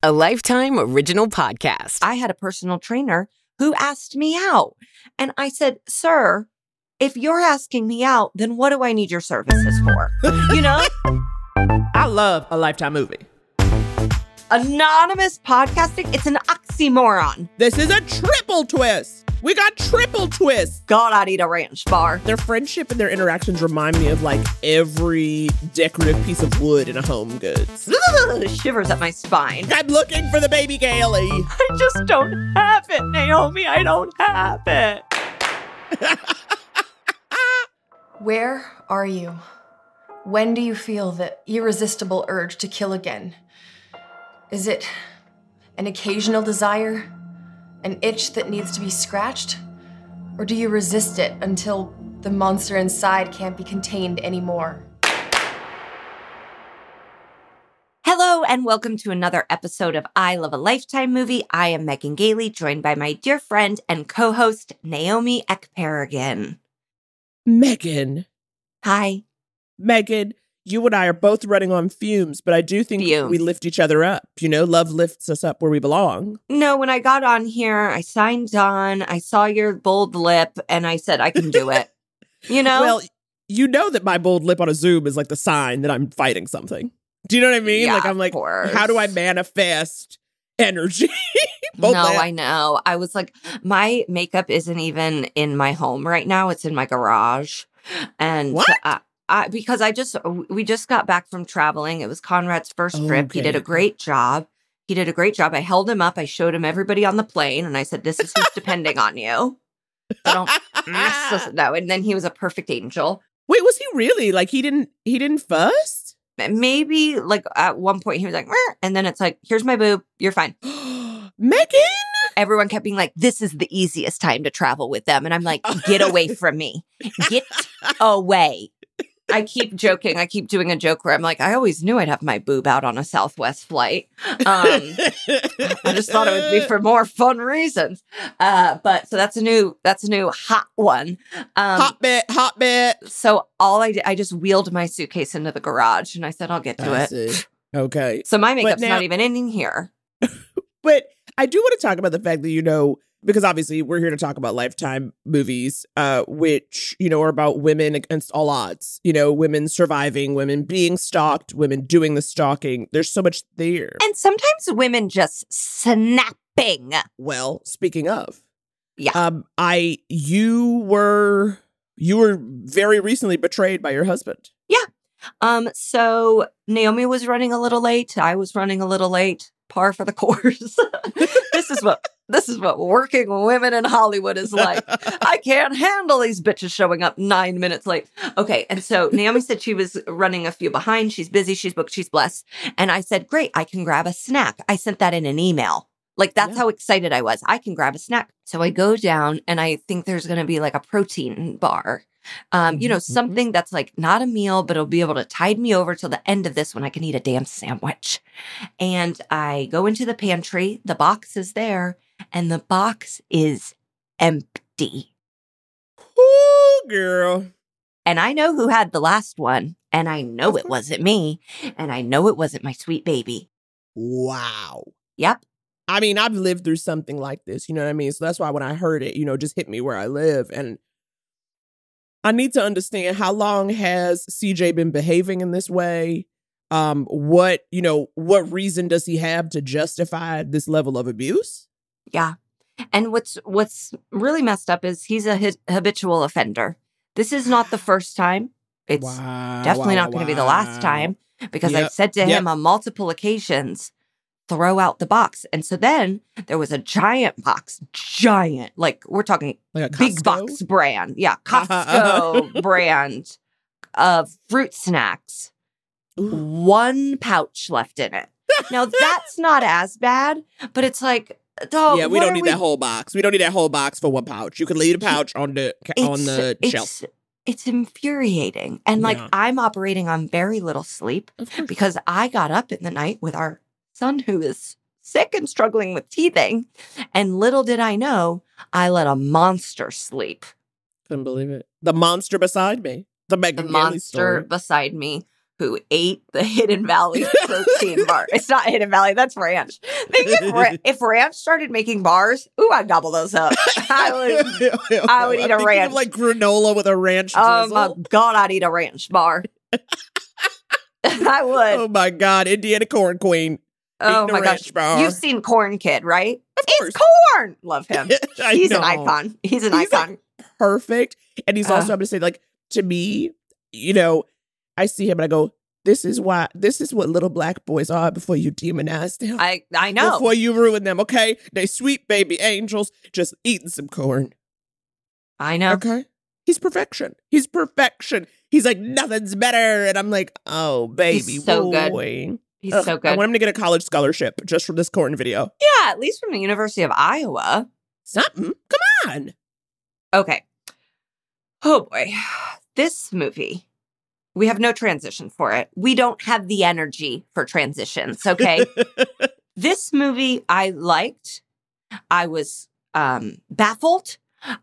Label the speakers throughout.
Speaker 1: a Lifetime Original Podcast.
Speaker 2: I had a personal trainer who asked me out. And I said, Sir, if you're asking me out, then what do I need your services for? You know?
Speaker 3: I love a Lifetime movie.
Speaker 2: Anonymous podcasting, it's an oxymoron.
Speaker 3: This is a triple twist. We got triple twist.
Speaker 2: God, I'd eat a ranch bar.
Speaker 3: Their friendship and their interactions remind me of like every decorative piece of wood in a home goods.
Speaker 2: Shivers up my spine.
Speaker 3: I'm looking for the baby Gailey.
Speaker 2: I just don't have it, Naomi. I don't have it.
Speaker 4: Where are you? When do you feel the irresistible urge to kill again? Is it an occasional desire? An itch that needs to be scratched? Or do you resist it until the monster inside can't be contained anymore?
Speaker 2: Hello, and welcome to another episode of I Love a Lifetime movie. I am Megan Gailey, joined by my dear friend and co host, Naomi Ekperigin.
Speaker 3: Megan.
Speaker 2: Hi.
Speaker 3: Megan, you and I are both running on fumes, but I do think
Speaker 2: Fumes.
Speaker 3: we lift each other up. You know, love lifts us up where we belong.
Speaker 2: No, when I got on here, I signed on, I saw your bold lip, and I said, I can do it. You know?
Speaker 3: Well, you know that my bold lip on a Zoom is like the sign that I'm fighting something. Do you know what I mean?
Speaker 2: Yeah,
Speaker 3: like I'm like, how do I manifest energy?
Speaker 2: no,
Speaker 3: lip.
Speaker 2: I know. I was like, my makeup isn't even in my home right now. It's in my garage. And
Speaker 3: What?
Speaker 2: I, I, because I just, we just got back from traveling. It was Conrad's first oh, trip. He did a great job. He did a great job. I held him up. I showed him everybody on the plane and I said, this is who's depending on you. So don't mess. No. And then he was a perfect angel.
Speaker 3: Wait, was he really like he didn't he didn't fuss?
Speaker 2: Maybe like at one point he was like, "Meh," and then it's like, here's my boob. You're fine.
Speaker 3: Megan,
Speaker 2: everyone kept being like, this is the easiest time to travel with them. And I'm like, get away from me. Get away. I keep joking. I keep doing a joke where I'm like, I always knew I'd have my boob out on a Southwest flight. Um, I just thought it would be for more fun reasons. Uh, but so that's a new, that's a new hot one. Um,
Speaker 3: hot bit, hot bit.
Speaker 2: so all I did, I just wheeled my suitcase into the garage and I said, I'll get to
Speaker 3: I
Speaker 2: it.
Speaker 3: see. Okay.
Speaker 2: So my makeup's
Speaker 3: now-
Speaker 2: not even in here.
Speaker 3: But I do want to talk about the fact that you know because obviously we're here to talk about lifetime movies uh which you know are about women against all odds you know women surviving women being stalked women doing the stalking there's so much there
Speaker 2: And sometimes women just snapping.
Speaker 3: well speaking of
Speaker 2: Yeah.
Speaker 3: um i you were you were very recently betrayed by your husband Yeah.
Speaker 2: Um, so Naomi was running a little late. I was running a little late. Par for the course. this is what this is what working women in Hollywood is like. I can't handle these bitches showing up nine minutes late. Okay, and so Naomi said she was running a few behind. She's busy. She's booked. She's blessed. And I said, "Great, I can grab a snack." I sent that in an email. Like that's
Speaker 3: Yeah.
Speaker 2: how excited I was. I can grab a snack. So I go down, and I think there's going to be like a protein bar um, you know,
Speaker 3: Mhm, mhm.
Speaker 2: something that's like not a meal, but it'll be able to tide me over till the end of this when I can eat a damn sandwich. And I go into the pantry, the box is there, and the box is empty.
Speaker 3: Ooh, girl
Speaker 2: And I know who had the last one, and I know it wasn't me, and I know it wasn't my sweet baby.
Speaker 3: wow
Speaker 2: Yep.
Speaker 3: I mean, I've lived through something like this, you know what I mean? So that's why when I heard it, you know, just hit me where I live. And I need to understand how long has CJ been behaving in this way? Um, what, you know, what reason does he have to justify this level of abuse?
Speaker 2: Yeah. And what's what's really messed up is he's a habitual offender. This is not the first time. It's
Speaker 3: Wow,
Speaker 2: definitely
Speaker 3: wow,
Speaker 2: not going to be the last time because
Speaker 3: Yep,
Speaker 2: said to
Speaker 3: yep.
Speaker 2: him on multiple occasions, throw out the box. And so then there was a giant box, giant, like we're talking
Speaker 3: Like
Speaker 2: big box brand. Yeah, Costco brand of fruit snacks.
Speaker 3: Ooh.
Speaker 2: One pouch left in it. Now that's not as bad, but it's like, dog.
Speaker 3: yeah, we don't need that whole box. We don't need that whole box for one pouch. You can leave the pouch on the on the
Speaker 2: it's,
Speaker 3: shelf.
Speaker 2: It's infuriating. And like
Speaker 3: Yeah.
Speaker 2: I'm operating on very little sleep because I got up in the night with our son who is sick and struggling with teething. And little did I know, I let a monster sleep.
Speaker 3: Couldn't believe it. The monster beside me. The
Speaker 2: The
Speaker 3: Megan
Speaker 2: monster
Speaker 3: story.
Speaker 2: beside me who ate the Hidden Valley protein bar. It's not Hidden Valley, that's ranch. Maybe if, ra- if ranch started making bars, ooh, I'd gobble those up. I would. I would eat
Speaker 3: I'm
Speaker 2: a ranch.
Speaker 3: Like granola with a ranch
Speaker 2: Oh
Speaker 3: drizzle.
Speaker 2: my god, I'd eat a ranch bar. I would.
Speaker 3: Oh my god, Indiana corn queen.
Speaker 2: Oh my gosh.
Speaker 3: bar.
Speaker 2: You've seen Corn Kid, right?
Speaker 3: Of
Speaker 2: It's corn. Love him. He's an icon. He's an
Speaker 3: He's like-
Speaker 2: icon.
Speaker 3: Perfect. And he's also,
Speaker 2: Uh.
Speaker 3: I'm gonna say, like, to me, you know, I see him and I go, This is why this is what little black boys are before you demonize them.
Speaker 2: I I know.
Speaker 3: Before you ruin them, okay? They sweet baby angels just eating some corn.
Speaker 2: I know.
Speaker 3: Okay. He's perfection. He's perfection. He's like, nothing's better. And I'm like, oh, baby.
Speaker 2: He's so good.
Speaker 3: boy.
Speaker 2: He's
Speaker 3: Ugh,
Speaker 2: so
Speaker 3: I want him to get a college scholarship just from this corn video.
Speaker 2: yeah, at least from the University of Iowa.
Speaker 3: Something. Come on.
Speaker 2: Okay. Oh boy. This movie, we have no transition for it. We don't have the energy for transitions, okay? this movie I liked. I was um baffled.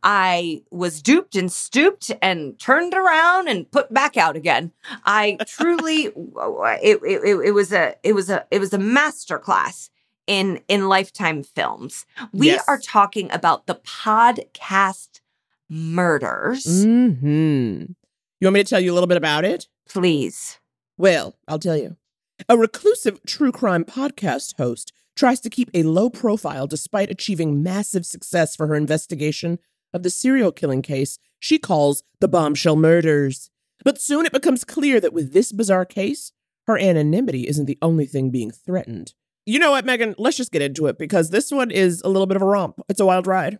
Speaker 2: I was duped and stooped and turned around and put back out again. I truly it, it, it, was a it was a it was a masterclass in in lifetime films. We
Speaker 3: Yes.
Speaker 2: are talking about the podcast murders.
Speaker 3: hmm You want me to tell you a little bit about it?
Speaker 2: Please.
Speaker 3: Well, I'll tell you. A reclusive true crime podcast host tries to keep a low profile despite achieving massive success for her investigation of the serial killing case she calls the bombshell murders. But soon it becomes clear that with this bizarre case, her anonymity isn't the only thing being threatened. You know what, Megan? Let's just get into it because this one is a little bit of a romp. It's a wild ride.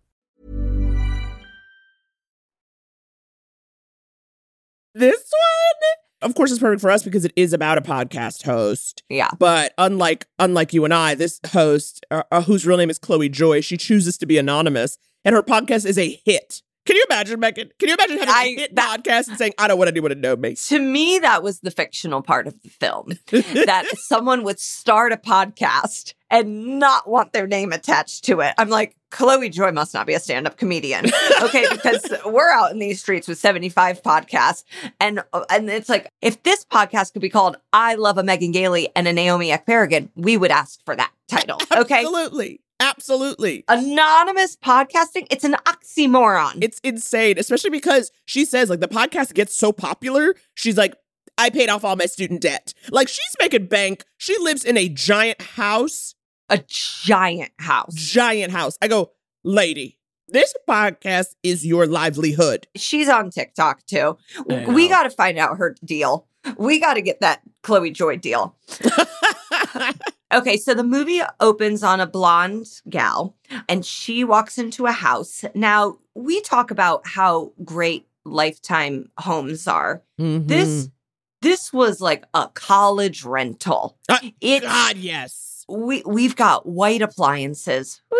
Speaker 3: This one, of course, is perfect for us because it is about a podcast host.
Speaker 2: Yeah.
Speaker 3: But unlike unlike you and I, this host, uh, uh, whose real name is Chloe Joy, she chooses to be anonymous, and her podcast is a hit. Can you imagine, Megan? Can you imagine having a
Speaker 2: I-
Speaker 3: hit
Speaker 2: that-
Speaker 3: podcast and saying, "I don't want anyone to know me"?
Speaker 2: To me, that was the fictional part of the film. that someone would start a podcast and not want their name attached to it. I'm like, Chloe Joy must not be a stand up comedian. Okay, because we're out in these streets with 75 podcasts. And and it's like, if this podcast could be called I Love a Megan Gailey and a Naomi Ekperigin, we would ask for that title. Okay.
Speaker 3: Absolutely, absolutely.
Speaker 2: Anonymous podcasting, it's an oxymoron.
Speaker 3: It's insane, especially because she says like the podcast gets so popular. She's like, I paid off all my student debt. Like she's making bank. She lives in a giant house,
Speaker 2: a giant house.
Speaker 3: giant house. I go, lady, this podcast is your livelihood.
Speaker 2: She's on TikTok too. We got to find out her deal. We got to get that Chloe Joy deal. Okay, so the movie opens on a blonde gal and she walks into a house. Now, we talk about how great lifetime homes are. This this was like a college rental.
Speaker 3: Uh,
Speaker 2: It
Speaker 3: God, yes.
Speaker 2: we we've got white appliances.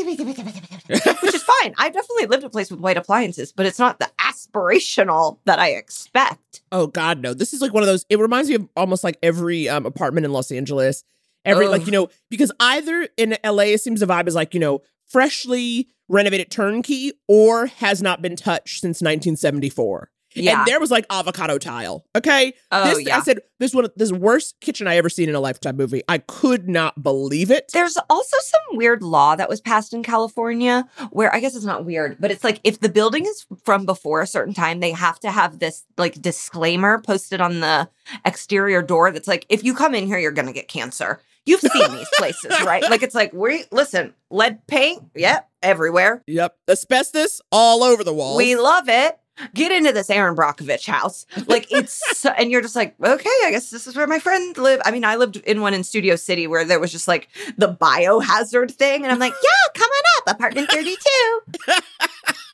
Speaker 2: Which is fine. I've definitely lived a place with white appliances, but it's not the aspirational that I expect.
Speaker 3: Oh God, no. This is like one of those. It reminds me of almost like every um, apartment in Los Angeles. Every like you know because either in LA it seems the vibe is like you know freshly renovated turnkey or has not been touched since 1974.
Speaker 2: Yeah.
Speaker 3: And there was like avocado tile. Okay.
Speaker 2: Oh,
Speaker 3: this,
Speaker 2: yeah.
Speaker 3: I said this one this worst kitchen I ever seen in a lifetime movie. I could not believe it.
Speaker 2: There's also some weird law that was passed in California where I guess it's not weird, but it's like if the building is from before a certain time, they have to have this like disclaimer posted on the exterior door that's like, if you come in here, you're going to get cancer. You've seen these places, right? Like it's like, we listen, lead paint, yep, everywhere.
Speaker 3: Yep. Asbestos all over the walls.
Speaker 2: We love it. Get into this Erin Brockovich house. Like it's, so, and you're just like, okay, I guess this is where my friend lived. I mean, I lived in one in Studio City where there was just like the biohazard thing. And I'm like, yeah, come on up, apartment 32.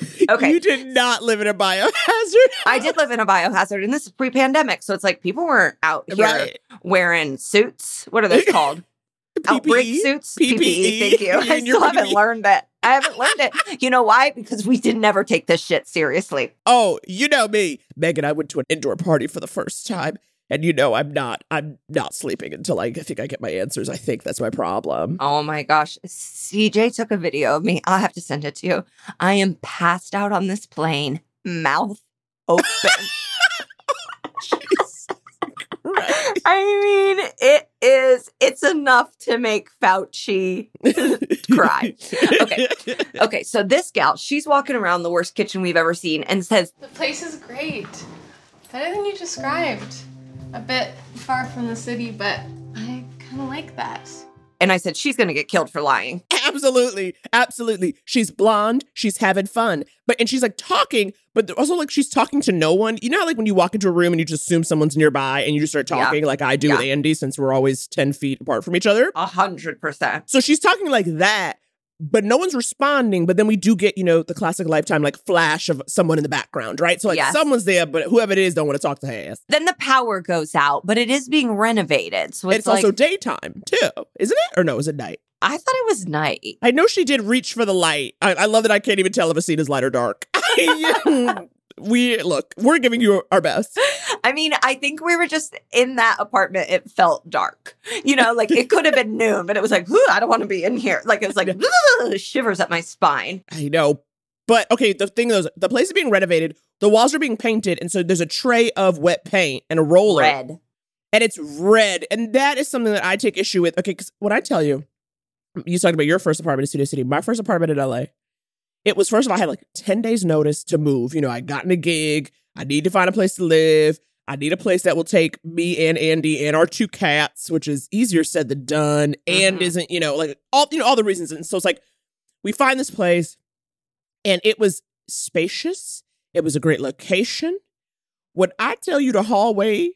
Speaker 2: Okay.
Speaker 3: You did not live in a biohazard.
Speaker 2: I did live in a biohazard, and this is pre pandemic. So it's like people weren't out here
Speaker 3: Right.
Speaker 2: wearing suits. What are those called? Outbreak suits?
Speaker 3: PPE.
Speaker 2: Thank you. I still haven't
Speaker 3: PPE.
Speaker 2: learned it. I haven't learned it. You know why? Because we did never take this shit seriously.
Speaker 3: Oh, you know me. Megan, I went to an indoor party for the first time. And you know I'm not I'm not sleeping until I, I think I get my answers. I think that's my problem.
Speaker 2: Oh my gosh. CJ took a video of me. I'll have to send it to you. I am passed out on this plane, mouth open. I mean, it is, it's enough to make Fauci cry. Okay. Okay, so this gal, she's walking around the worst kitchen we've ever seen and says,
Speaker 5: The place is great. Better than you described. A bit far from the city, but I kind of like that.
Speaker 2: and I said, she's going to get killed for lying.
Speaker 3: Absolutely. Absolutely. She's blonde. She's having fun. But, and she's like talking, but also like she's talking to no one. You know, how, like when you walk into a room and you just assume someone's nearby and you just start
Speaker 2: Yeah.
Speaker 3: talking, like I do with
Speaker 2: Yeah.
Speaker 3: Andy since we're always 10 feet apart from each other.
Speaker 2: A hundred percent.
Speaker 3: So she's talking like that, but no one's responding. But then we do get, you know, the classic lifetime like flash of someone in the background, right? So like
Speaker 2: Yes.
Speaker 3: someone's there, but whoever it is don't want to talk to her ass.
Speaker 2: Then the power goes out, but it is being renovated. So it's,
Speaker 3: it's
Speaker 2: like,
Speaker 3: also daytime too, isn't it? Or no, is it night?
Speaker 2: I thought it was night.
Speaker 3: I know she did reach for the light. I, I love that I can't even tell if a scene is light or dark. we look, we're giving you our best.
Speaker 2: I mean, I think we were just in that apartment. It felt dark. You know, like it could have been noon, but it was like, I don't want to be in here. Like it was like shivers up my spine.
Speaker 3: I know. But okay, the thing is, the place is being renovated. The walls are being painted, and so there's a tray of wet paint and a roller.
Speaker 2: Red.
Speaker 3: and it's red. And that is something that I take issue with. Okay, because when I tell you, you talked about your first apartment in Studio City, my first apartment in LA, it was first of all, I had like 10 days notice to move. You know, I gotten a gig, I need to find a place to live. I need a place that will take me and Andy and our two cats, which is easier said than done, and
Speaker 2: Mhm.
Speaker 3: isn't, you know, like all you know, all the reasons. And so it's like we find this place, and it was spacious. It was a great location. When I tell you the hallway,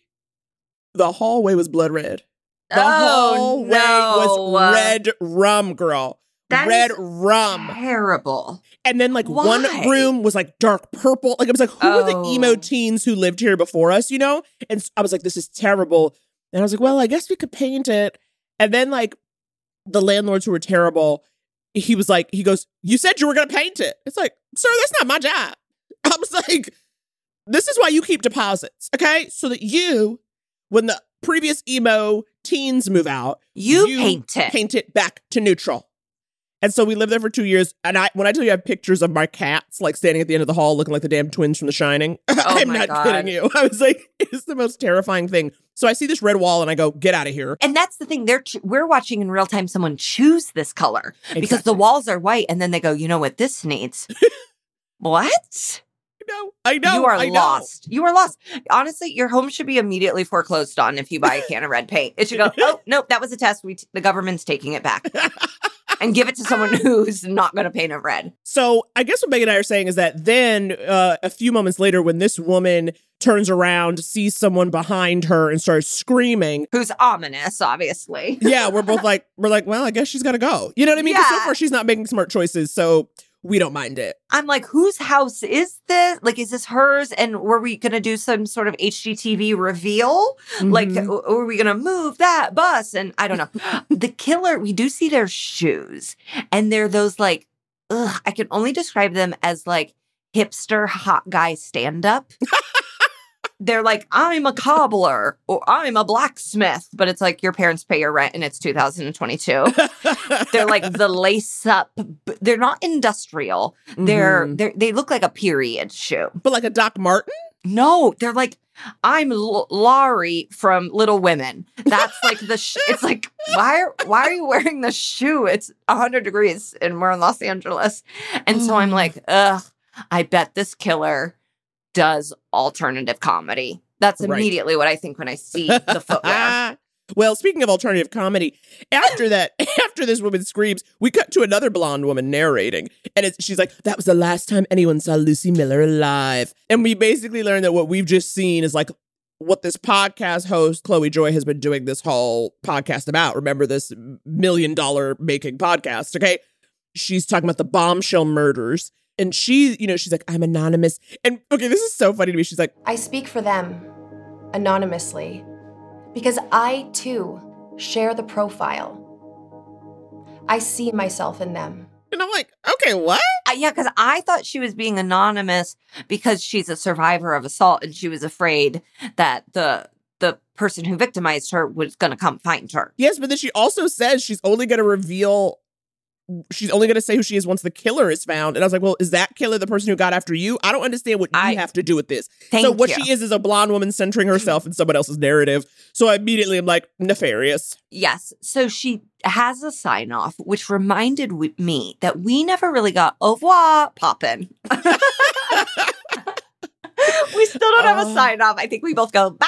Speaker 3: the hallway was blood red. The
Speaker 2: oh
Speaker 3: hallway
Speaker 2: no!
Speaker 3: was red rum, girl.
Speaker 2: That
Speaker 3: red rum.
Speaker 2: Terrible.
Speaker 3: And then like one room was like dark purple. Like it was like, who were the
Speaker 2: Oh.
Speaker 3: emo teens who lived here before us, you know? And I was like, this is terrible. And I was like, well, I guess we could paint it. And then like the landlords who were terrible, he was like, he goes, You said you were gonna paint it. It's like, sir, that's not my job. I was like, this is why you keep deposits, okay? So that you, when the previous emo teens move out,
Speaker 2: You,
Speaker 3: You
Speaker 2: paint it.
Speaker 3: paint it back to neutral. And so we lived there for two years. And I, when I tell you, I have pictures of my cats like standing at the end of the hall, looking like the damn twins from The Shining. Oh
Speaker 2: I'm
Speaker 3: not
Speaker 2: God.
Speaker 3: kidding you. I was like, it's the most terrifying thing. So I see this red wall, and I go, get out of here.
Speaker 2: And that's the thing. They're ch- we're watching in real time someone choose this color because the walls are white, and then they go, you know what this needs? what?
Speaker 3: I know. I know.
Speaker 2: you are
Speaker 3: I know.
Speaker 2: lost. You are lost. Honestly, your home should be immediately foreclosed on if you buy a can of red paint. It should go. Oh nope, that was a test. We t- the government's taking it back and give it to someone who's not going to paint it red.
Speaker 3: So I guess what Megan and I are saying is that then uh, a few moments later, when this woman turns around, sees someone behind her, and starts screaming,
Speaker 2: Who's ominous, obviously.
Speaker 3: yeah, we're both like, we're like, well, I guess she's got to go. You know what I mean? 'Cause so
Speaker 2: Yeah.
Speaker 3: far she's not making smart choices, so we don't mind it.
Speaker 2: I'm like, whose house is this? Like, is this hers? And were we going to do some sort of HGTV reveal? Like,
Speaker 3: Mhm.
Speaker 2: or or were we going to move that bus? And I don't know. the killer, we do see their shoes, and they're those like, ugh, I can only describe them as like hipster hot guy stand up. they're like, I'm a cobbler or I'm a blacksmith, but it's like your parents pay your rent and it's 2022. they're like the lace up, they're not industrial. They're,
Speaker 3: Mhm.
Speaker 2: they're, they look like a period shoe.
Speaker 3: but like a Doc Martin.
Speaker 2: No, they're like, I'm L- Laurie from Little Women. That's like the. Sh- it's like why are why are you wearing the shoe? It's hundred degrees and we're in Los Angeles, and so I'm like, ugh. I bet this killer does alternative comedy. That's
Speaker 3: Right.
Speaker 2: immediately what I think when I see the footwear.
Speaker 3: well, speaking of alternative comedy, after that, after this woman screams, we cut to another blonde woman narrating, and it's, she's like, "That was the last time anyone saw Lucy Miller alive." And we basically learned that what we've just seen is like what this podcast host Chloe Joy has been doing this whole podcast about. Remember this million dollar making podcast, okay? she's talking about the bombshell murders. And she, you know, she's like, I'm anonymous. And okay, this is so funny to me. She's like,
Speaker 4: I speak for them anonymously because I too share the profile. I see myself in them.
Speaker 3: and I'm like, okay, what?
Speaker 2: Uh, yeah, because I thought she was being anonymous because she's a survivor of assault and she was afraid that the the person who victimized her was going to come find her.
Speaker 3: Yes, but then she also says she's only going to reveal, she's only going to say who she is once the killer is found. And I was like, well, is that killer the person who got after you? I don't understand what
Speaker 2: I-
Speaker 3: you have to do with this.
Speaker 2: Thank
Speaker 3: so what
Speaker 2: you.
Speaker 3: she is is a blonde woman centering herself in someone else's narrative. So I immediately am like, nefarious.
Speaker 2: Yes. So she has a sign off, which reminded me that we never really got au revoir poppin'. we still don't have a
Speaker 3: Oh.
Speaker 2: sign off. I think we both go bye.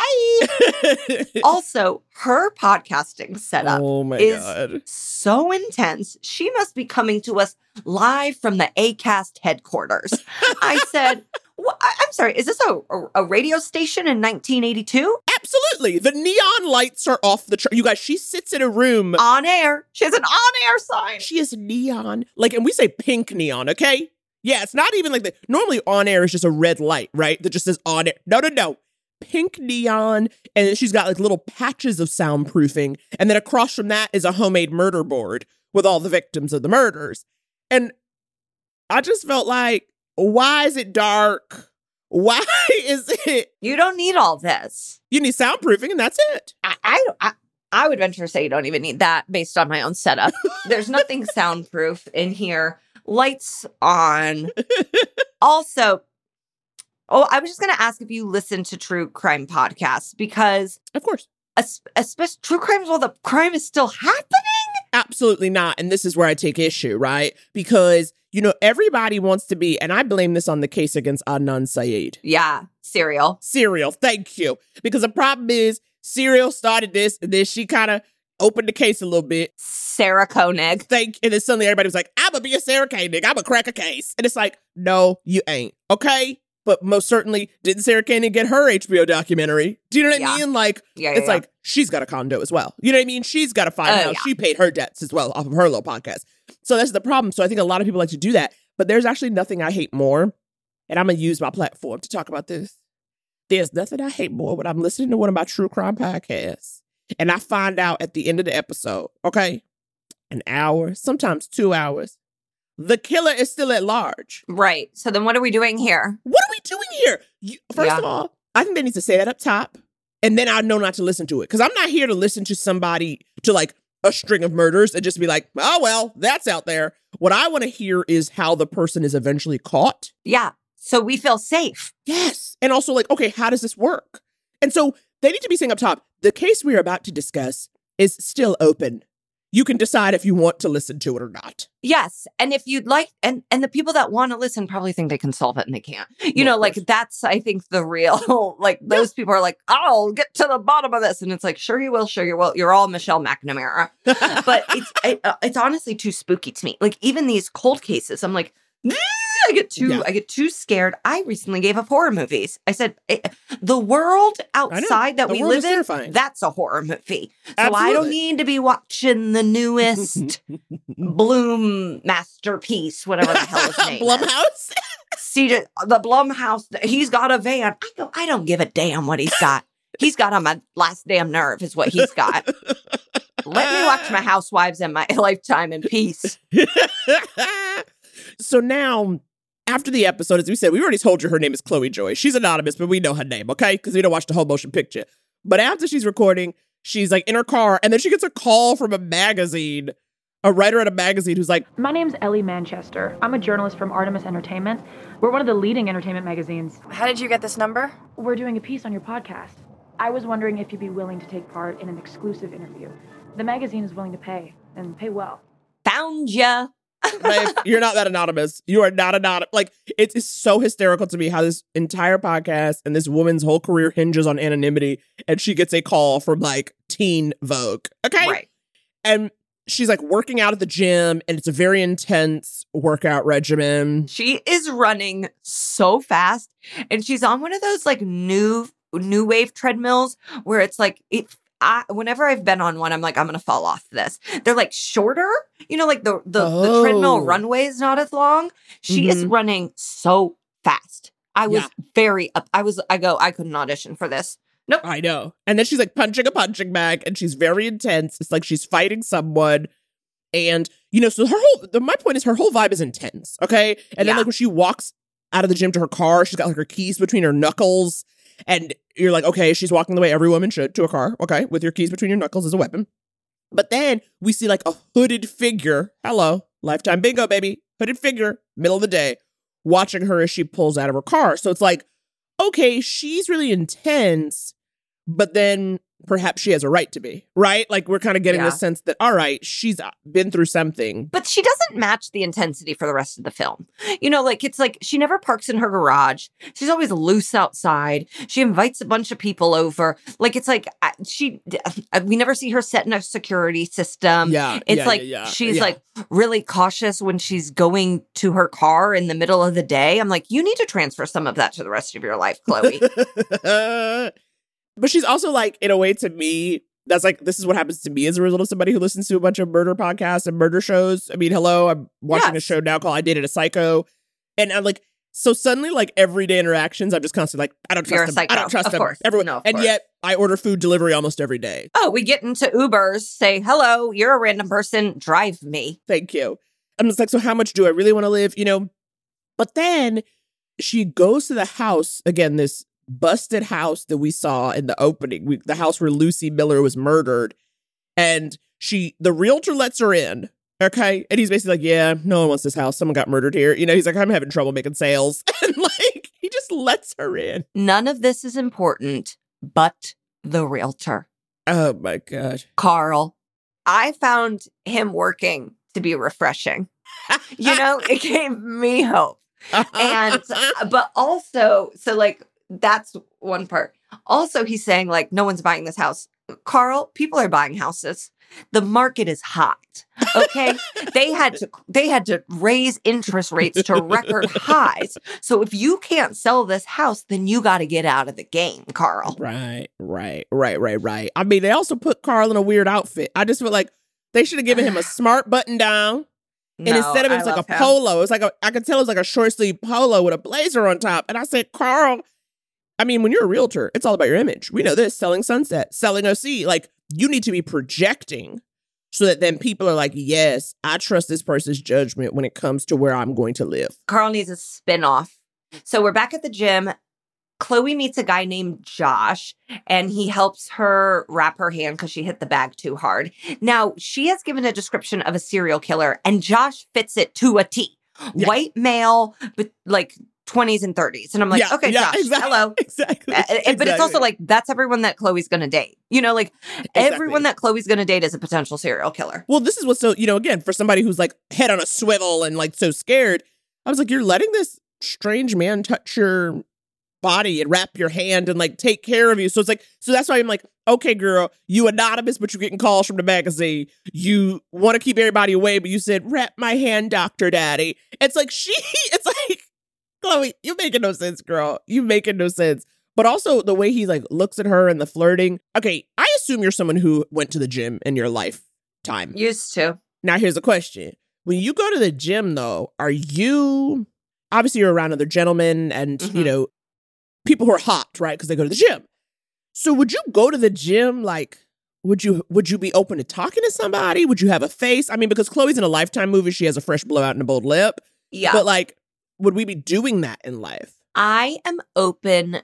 Speaker 2: also, her podcasting setup
Speaker 3: oh my
Speaker 2: is
Speaker 3: God.
Speaker 2: so intense. She must be coming to us live from the ACAST headquarters. I said, "Wha- I- I'm sorry, is this a, a, a radio station in 1982?
Speaker 3: Absolutely. The neon lights are off the chart. You guys, she sits in a room.
Speaker 2: On air. She has an on air sign.
Speaker 3: She is neon. Like, and we say pink neon, okay? Yeah, it's not even like the normally on air is just a red light, right? That just says on air. No, no, no. Pink neon. And she's got like little patches of soundproofing. And then across from that is a homemade murder board with all the victims of the murders. And I just felt like, why is it dark? Why is it?
Speaker 2: You don't need all this.
Speaker 3: You need soundproofing and that's it.
Speaker 2: I, I, I, I would venture to say you don't even need that based on my own setup. There's nothing soundproof in here. Lights on. also, oh, I was just going to ask if you listen to true crime podcasts because,
Speaker 3: Of course.
Speaker 2: especially true crimes while the crime is still happening.
Speaker 3: Absolutely not. And this is where I take issue, right? Because, you know, everybody wants to be, and I blame this on the case against Adnan Syed.
Speaker 2: Yeah, serial.
Speaker 3: Serial, thank you. Because the problem is, Serial started this, and then she kind of opened the case a little bit.
Speaker 2: Sarah Koenig.
Speaker 3: Thank, and then suddenly everybody was like, I'm gonna be a Sarah Koenig, I'm gonna crack a case. And it's like, no, you ain't. Okay? But most certainly, didn't Sarah Koenig get her HBO documentary? Do you know what
Speaker 2: Yeah.
Speaker 3: I mean? Like,
Speaker 2: Yeah, yeah,
Speaker 3: it's like she's got a condo as well. You know what I mean? She's got a find
Speaker 2: Oh,
Speaker 3: out
Speaker 2: yeah.
Speaker 3: she paid her debts as well off of her little podcast. So that's the problem. So I think a lot of people like to do that, but there's actually nothing I hate more, and I'm gonna use my platform to talk about this. There's nothing I hate more when I'm listening to one of my true crime podcasts, and I find out at the end of the episode, okay, an hour, sometimes two hours, the killer is still at large.
Speaker 2: Right. So then what are we doing here?
Speaker 3: What are we doing here? You, first
Speaker 2: Yeah.
Speaker 3: of all, I think they need to say that up top, and then I know not to listen to it because I'm not here to listen to somebody to like a string of murders and just be like, oh well, that's out there. What I want to hear is how the person is eventually caught.
Speaker 2: Yeah. So we feel safe.
Speaker 3: Yes, and also like, okay, how does this work? And so they need to be saying up top, the case we are about to discuss is still open. You can decide if you want to listen to it or not.
Speaker 2: Yes. And if you'd like and and the people that want to listen probably think they can solve it and they can't. You
Speaker 3: Well,
Speaker 2: know, like that's I think the real like those people are like, I'll get to the bottom of this. And it's like, sure you will, sure you will. You're all Michelle McNamara. But it's it, uh, it's honestly too spooky to me. Like even these cold cases, I'm like, "Eh," I get too
Speaker 3: Yeah.
Speaker 2: I get too scared. I recently gave up horror movies. I said eh, the world outside that
Speaker 3: The
Speaker 2: we live in, that's a horror movie. So I don't need to be watching the newest Blum masterpiece, whatever the hell his name.
Speaker 3: Blumhouse.
Speaker 2: CJ, the Blumhouse, he's got a van. I go, I don't give a damn what he's got. He's got on my last damn nerve, is what he's got. Let me watch my housewives and my lifetime in peace.
Speaker 3: so now, after the episode, as we said, we already told you her name is Chloe Joy. She's anonymous, but we know her name, okay? Because we don't watch the whole motion picture. But after she's recording, she's like in her car, and then she gets a call from a magazine, a writer at a magazine who's like,
Speaker 6: My name's Ellie Manchester. I'm a journalist from Artemis Entertainment. We're one of the leading entertainment magazines.
Speaker 4: How did you get this number?
Speaker 6: We're doing a piece on your podcast. I was wondering if you'd be willing to take part in an exclusive interview. The magazine is willing to pay, and pay well.
Speaker 2: Found ya.
Speaker 3: you're not that anonymous. You are not anonymous. Like, it is so hysterical to me how this entire podcast and this woman's whole career hinges on anonymity, and she gets a call from like Teen Vogue. Okay.
Speaker 2: Right.
Speaker 3: and she's like working out at the gym and it's a very intense workout regimen
Speaker 2: She is running so fast and she's on one of those like new new wave treadmills where it's like it I, whenever I've been on one, I'm like, I'm gonna fall off this. They're like shorter, you know, like the the, the treadmill
Speaker 3: Oh.
Speaker 2: runway is not as long. She is
Speaker 3: Mhm.
Speaker 2: running so fast. I was
Speaker 3: Yeah.
Speaker 2: very up. I was. I go. I couldn't audition for this. Nope.
Speaker 3: I know. And then she's like punching a punching bag and she's very intense. It's like she's fighting someone. And, you know, so her whole, the, my point is her whole vibe is intense. Okay. And then, like, when she walks out of the gym to her car, she's got like her keys between her knuckles. And you're like, okay, she's walking the way every woman should to a car. Okay. With your keys between your knuckles as a weapon. But then we see like a hooded figure. Hello. Lifetime bingo, baby. Hooded figure, middle of the day, watching her as she pulls out of her car. So it's like, okay, she's really intense, but then perhaps she has a right to be, right? Like we're kind of getting
Speaker 2: Yeah.
Speaker 3: the sense that, all right, she's been through something.
Speaker 2: But she doesn't match the intensity for the rest of the film. You know, like it's like she never parks in her garage. She's always loose outside. She invites a bunch of people over. Like it's like she, uh, we never see her set in a security system.
Speaker 3: yeah.
Speaker 2: It's
Speaker 3: yeah,
Speaker 2: like
Speaker 3: yeah,
Speaker 2: she's like really cautious when she's going to her car in the middle of the day. I'm like, you need to transfer some of that to the rest of your life, Chloe.
Speaker 3: but she's also like, in a way, to me, that's like this is what happens to me as a result of somebody who listens to a bunch of murder podcasts and murder shows. I mean, hello, I'm watching a
Speaker 2: Yes.
Speaker 3: show now called I Dated a Psycho, and I'm like, so suddenly, like everyday interactions, I'm just constantly like, I don't
Speaker 2: You're a
Speaker 3: trust him. I don't trust
Speaker 2: Of
Speaker 3: him.
Speaker 2: course.
Speaker 3: Everyone,
Speaker 2: No,
Speaker 3: and
Speaker 2: course.
Speaker 3: yet I order food delivery almost every day.
Speaker 2: oh, we get into Ubers, say, hello, you're a random person, drive me.
Speaker 3: Thank you. I'm just like, so how much do I really want to live? You know? But then she goes to the house again, this busted house that we saw in the opening, we, the house where Lucy Miller was murdered. And she, the realtor lets her in. Okay. And he's basically like, yeah, no one wants this house. Someone got murdered here. You know, he's like, I'm having trouble making sales. And like, he just lets her in.
Speaker 2: None of this is important, but the realtor.
Speaker 3: Oh my gosh.
Speaker 2: Carl. I found him working to be refreshing. You know, it gave me hope. And, uh, but also, so like, that's one part. Also, he's saying, like, no one's buying this house. Carl, people are buying houses. The market is hot. Okay. they had to they had to raise interest rates to record highs. So if you can't sell this house, then you got to get out of the game, Carl.
Speaker 3: Right, right, right, right, right. I mean, they also put Carl in a weird outfit. I just feel like they should have given him a smart button down. And
Speaker 2: No,
Speaker 3: instead of it
Speaker 2: I
Speaker 3: was like a
Speaker 2: him.
Speaker 3: polo, It's like a I could tell it was like a short sleeve polo with a blazer on top. And I said, Carl, I mean, when you're a realtor, it's all about your image. We know this selling sunset, selling OC. Like you need to be projecting so that then people are like, yes, I trust this person's judgment when it comes to where I'm going to live.
Speaker 2: Carl needs a spin-off. So we're back at the gym. Chloe meets a guy named Josh and he helps her wrap her hand because she hit the bag too hard. Now, she has given a description of a serial killer and Josh fits it to a T.
Speaker 3: Yeah.
Speaker 2: White male, but like 20s and 30s. And I'm like,
Speaker 3: Yeah,
Speaker 2: okay,
Speaker 3: yeah,
Speaker 2: Josh,
Speaker 3: exactly,
Speaker 2: hello.
Speaker 3: Exactly.
Speaker 2: Uh, uh, But it's also like, that's everyone that Chloe's going to date. You know, like
Speaker 3: Exactly.
Speaker 2: everyone that Chloe's going to date is a potential serial killer.
Speaker 3: Well, this is what's so, you know, again, for somebody who's like head on a swivel and like so scared, I was like, you're letting this strange man touch your body and wrap your hand and like take care of you. So it's like, so that's why I'm like, okay, girl, you anonymous, but you're getting calls from the magazine. You want to keep everybody away, but you said, wrap my hand, Dr. Daddy. It's like, she, it's like, Chloe, you're making no sense, girl. You're making no sense. But also the way he like looks at her and the flirting. Okay, I assume you're someone who went to the gym in your lifetime.
Speaker 2: Used to.
Speaker 3: Now, here's a question. When you go to the gym, though, are you obviously you're around other gentlemen and, you
Speaker 2: Mhm.
Speaker 3: know, people who are hot, right? Because they go to the gym. So would you go to the gym like would you would you be open to talking to somebody? Would you have a face? I mean, because Chloe's in a lifetime movie, she has a fresh blowout and a bold lip.
Speaker 2: Yeah.
Speaker 3: But like, would we be doing that in life?
Speaker 2: I am open.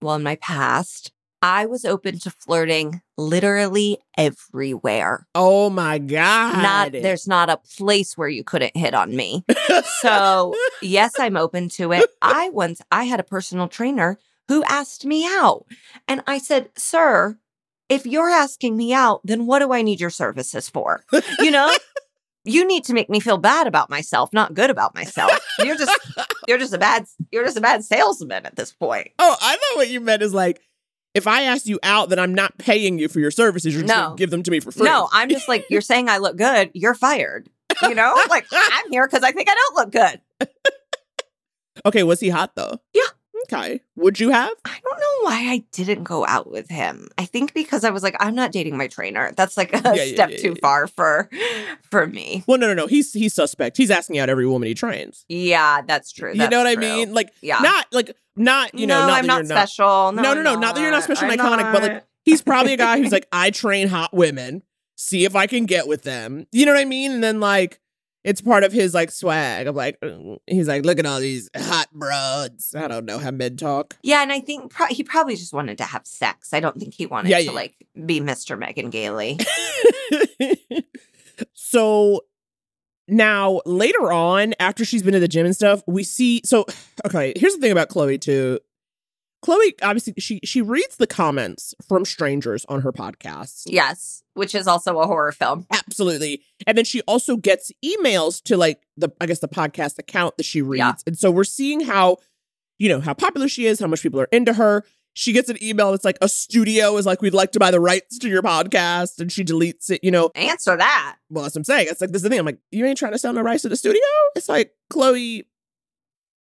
Speaker 2: Well, in my past, I was open to flirting literally everywhere.
Speaker 3: Oh my God.
Speaker 2: Not there's not a place where you couldn't hit on me. So yes, I'm open to it. I once I had a personal trainer who asked me out, and I said, "Sir, if you're asking me out, then what do I need your services for? You know." You need to make me feel bad about myself, not good about myself. You're just you're just a bad you're just a bad salesman at this point.
Speaker 3: Oh, I know what you meant is like, if I ask you out, then I'm not paying you for your services. You're just
Speaker 2: No.
Speaker 3: gonna give them to me for free.
Speaker 2: No, I'm just like, you're saying I look good. You're fired. You know, like I'm here because I think I don't look good.
Speaker 3: Okay, was he hot though?
Speaker 2: Yeah.
Speaker 3: Okay. Would you have?
Speaker 2: I don't know why I didn't go out with him. I think because I was like, I'm not dating my trainer. That's like a
Speaker 3: Yeah, yeah,
Speaker 2: step
Speaker 3: yeah,
Speaker 2: too far for for me.
Speaker 3: Well, no, no, no. He's he's suspect. He's asking out every woman he trains.
Speaker 2: Yeah, that's true.
Speaker 3: you know what I mean? Like,
Speaker 2: Yeah.
Speaker 3: not like not you know.
Speaker 2: no,
Speaker 3: not
Speaker 2: I'm not special.
Speaker 3: No,
Speaker 2: No,
Speaker 3: no, no,
Speaker 2: I'm
Speaker 3: not that you're not special and iconic, but, like. He's probably a guy who's like, I train hot women. See if I can get with them. You know what I mean? And then like, it's part of his like swag of like, he's like, look at all these hot broads. I don't know how men talk.
Speaker 2: Yeah, and I think pro- he probably just wanted to have sex. I don't think he wanted
Speaker 3: Yeah,
Speaker 2: to
Speaker 3: yeah.
Speaker 2: like be Mr. Megan Gailey.
Speaker 3: so now later on, after she's been to the gym and stuff, we see. So okay, here's the thing about Chloe too. Chloe obviously she she reads the comments from strangers on her podcast.
Speaker 2: yes, which is also a horror film.
Speaker 3: Absolutely. And then she also gets emails to like the I guess the podcast account that she reads.
Speaker 2: Yeah.
Speaker 3: And so we're seeing how you know how popular she is, how much people are into her. She gets an email that's like a studio is like we'd like to buy the rights to your podcast and she deletes it, you know.
Speaker 2: Answer that.
Speaker 3: Well, that's what I'm saying. It's like this is the thing. I'm like, you ain't trying to sell no rights to the studio? It's like, Chloe,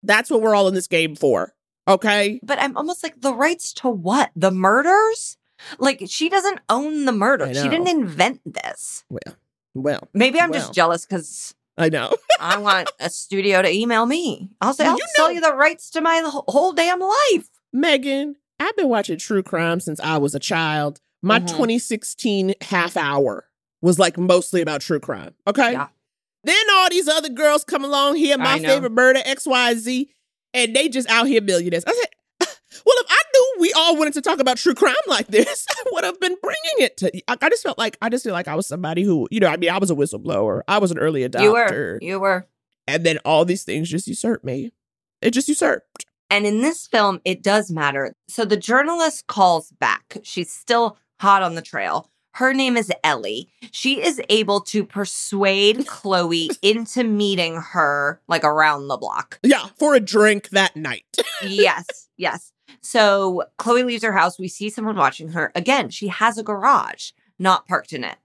Speaker 3: that's what we're all in this game for. Okay.
Speaker 2: But I'm almost like the rights to what? The murders? Like she doesn't own the murder. She didn't invent this.
Speaker 3: Well, well,
Speaker 2: Maybe I'm
Speaker 3: Well.
Speaker 2: just jealous because
Speaker 3: I know.
Speaker 2: I want a studio to email me. I'll say I'll
Speaker 3: you
Speaker 2: sell
Speaker 3: know-
Speaker 2: you the rights to my whole damn life.
Speaker 3: Megan, I've been watching true crime since I was a child. My
Speaker 2: Mhm.
Speaker 3: 2016 half hour was like mostly about true crime. Okay.
Speaker 2: Yeah.
Speaker 3: Then all these other girls come along here, my favorite murder, XYZ, and they just out here millionaires. I said, well, if I knew we all wanted to talk about true crime like this, I would have been bringing it to. I, I just felt like I just feel like I was somebody who, you know, I mean, I was a whistleblower, I was an early adopter,
Speaker 2: You were. You were.
Speaker 3: and then all these things just usurped me. It just usurped.
Speaker 2: And in this film, it does matter. So the journalist calls back. She's still hot on the trail. Her name is Ellie. She is able to persuade Chloe into meeting her like around the block.
Speaker 3: Yeah, for a drink that night.
Speaker 2: yes, yes. So Chloe leaves her house. We see someone watching her. Again, she has a garage, not parked in it.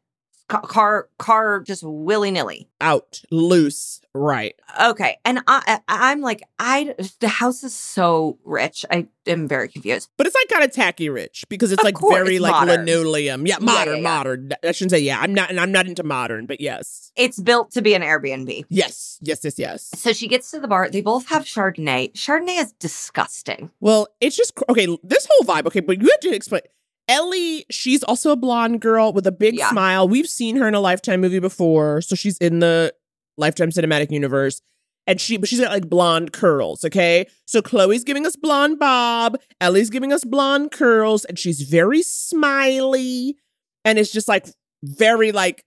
Speaker 2: Ca- Car, car, just willy nilly.
Speaker 3: Out, loose, right.
Speaker 2: Okay, and I, I'm like, I. The house is so rich. I am very confused.
Speaker 3: But it's like kind of tacky rich because it's
Speaker 2: Of
Speaker 3: like
Speaker 2: course,
Speaker 3: very
Speaker 2: it's
Speaker 3: like
Speaker 2: modern.
Speaker 3: linoleum. Yeah,
Speaker 2: Yeah,
Speaker 3: modern,
Speaker 2: yeah, yeah.
Speaker 3: modern. I shouldn't say yeah. I'm not, and I'm not into modern, but yes,
Speaker 2: It's built to be an Airbnb.
Speaker 3: yes, yes, yes, yes.
Speaker 2: So she gets to the bar. They both have Chardonnay. Chardonnay is disgusting.
Speaker 3: Well, it's just okay. This whole vibe, okay, but you have to explain. Ellie, she's also a blonde girl with a big
Speaker 2: Yeah.
Speaker 3: smile. We've seen her in a Lifetime movie before, so she's in the Lifetime cinematic universe. And she, but she's got like blonde curls, okay? So Chloe's giving us blonde bob, Ellie's giving us blonde curls, and she's very smiley, and it's just like very like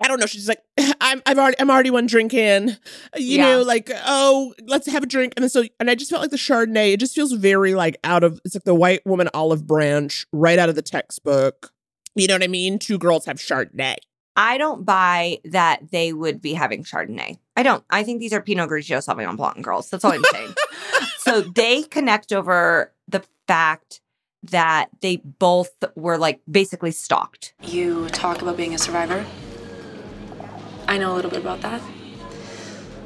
Speaker 3: I don't know. She's like, I'm I've already I'm already one drink in, you
Speaker 2: Yeah.
Speaker 3: know, like oh let's have a drink, and then so and I just felt like the Chardonnay. It just feels very like out of it's like the white woman olive branch right out of the textbook. You know what I mean? Two girls have Chardonnay.
Speaker 2: I don't buy that they would be having Chardonnay. I don't. I think these are Pinot Grigio Sauvignon Blanc girls. That's all I'm saying. so they connect over the fact that they both were like basically stalked.
Speaker 7: You talk about being a survivor. I know a little bit about that.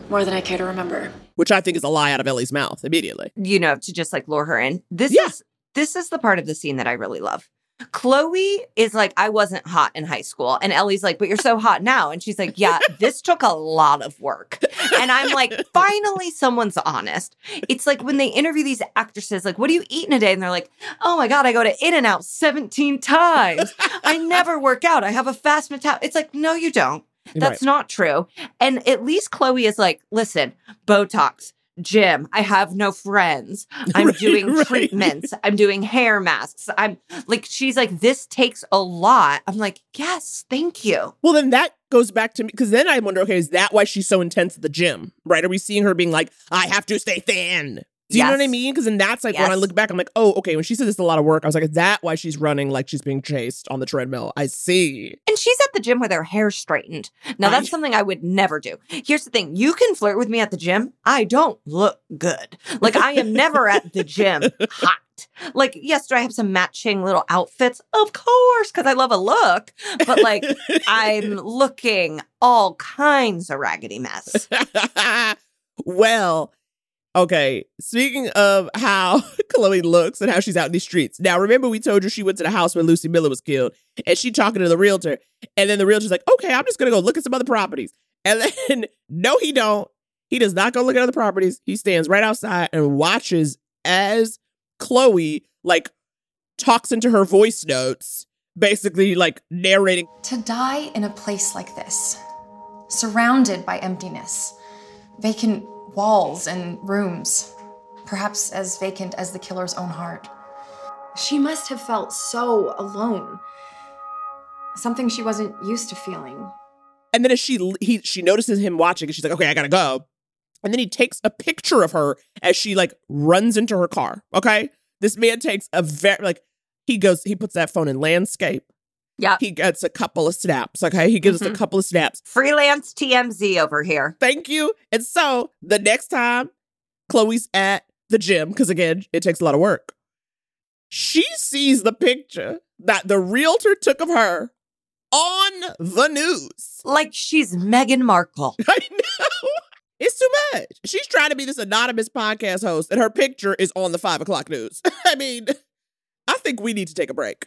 Speaker 7: More than I care to remember.
Speaker 3: which I think is a lie out of Ellie's mouth immediately.
Speaker 2: you know, to just like lure her in. This
Speaker 3: Yeah.
Speaker 2: is this is the part of the scene that I really love. Chloe is like, I wasn't hot in high school. And Ellie's like, but you're so hot now. And she's like, yeah, this took a lot of work. And I'm like, finally, someone's honest. It's like when they interview these actresses, like, what do you eat in a day? And they're like, oh my God, I go to In and Out 17 times. I never work out. I have a fast metabolism. It's like, no, you don't. That's not true. And at least Chloe is like, listen, Botox, gym, I have no friends. I'm
Speaker 3: Right,
Speaker 2: doing
Speaker 3: right.
Speaker 2: treatments. I'm doing hair masks. I'm like, she's like, this takes a lot. I'm like, yes, thank you.
Speaker 3: Well, then that goes back to me because then I wonder, okay, is that why she's so intense at the gym? Right? Are we seeing her being like, I have to stay thin? Do you know what I mean? Because then that's like when I look back, I'm like, oh, okay. When she said this is a lot of work, I was like, is that why she's running like she's being chased on the treadmill? I see.
Speaker 2: And she's at the gym with her hair straightened. Now,
Speaker 3: I-
Speaker 2: that's something I would never do. Here's the thing you can flirt with me at the gym. I don't look good. Like, I am never at the gym hot. Like, yes, do I have some matching little outfits? Of course, because I love a look. But like, I'm looking all kinds of raggedy mess.
Speaker 3: well, Okay, speaking of how Chloe looks and how she's out in these streets. Now, remember we told you she went to the house where Lucy Miller was killed, and she talking to the realtor, and then the realtor's like, "Okay, I'm just gonna go look at some other properties." And then, no, he don't. He does not go look at other properties. He stands right outside and watches as Chloe like talks into her voice notes, basically like narrating.
Speaker 4: To die in a place like this, surrounded by emptiness, vacant walls and rooms, perhaps as vacant as the killer's own heart. She must have felt so alone. Something she wasn't used to feeling.
Speaker 3: And then as she he she notices him watching, and she's like, "Okay, I gotta go." And then he takes a picture of her as she like runs into her car. Okay, this man takes a very like he goes he puts that phone in landscape.
Speaker 2: Yeah.
Speaker 3: He gets a couple of snaps. Okay, he gives us
Speaker 2: Mhm.
Speaker 3: a couple of snaps.
Speaker 2: Freelance TMZ over here.
Speaker 3: Thank you. And so the next time Chloe's at the gym, because again, it takes a lot of work, she sees the picture that the realtor took of her on the news.
Speaker 2: Like she's Meghan Markle.
Speaker 3: I know. It's too much. She's trying to be this anonymous podcast host, and her picture is on the five o'clock news. I mean, I think we need to take a break.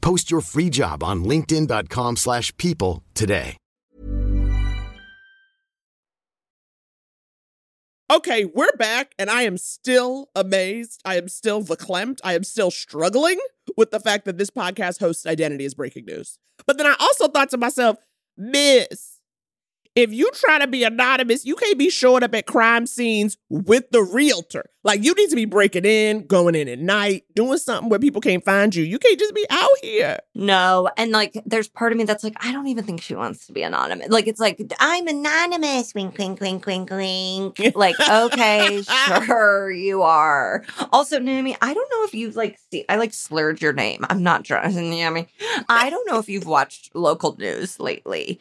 Speaker 8: Post your free job on linkedin.com/people slash people today.
Speaker 3: Okay, we're back, and I am still amazed. I am still verklempt. I am still struggling with the fact that this podcast host's identity is breaking news. But then I also thought to myself, Miss, if you try to be anonymous, you can't be showing up at crime scenes with the realtor. Like you need to be breaking in, going in at night, doing something where people can't find you. You can't just be out here.
Speaker 2: No. And like, there's part of me that's like, I don't even think she wants to be anonymous. Like, it's like, I'm anonymous. Wink, wink, wink, wink, wink. like, okay, sure, you are. Also, Naomi, I don't know if you've like, see, I like slurred your name. I'm not drunk. Naomi. I don't know if you've watched local news lately,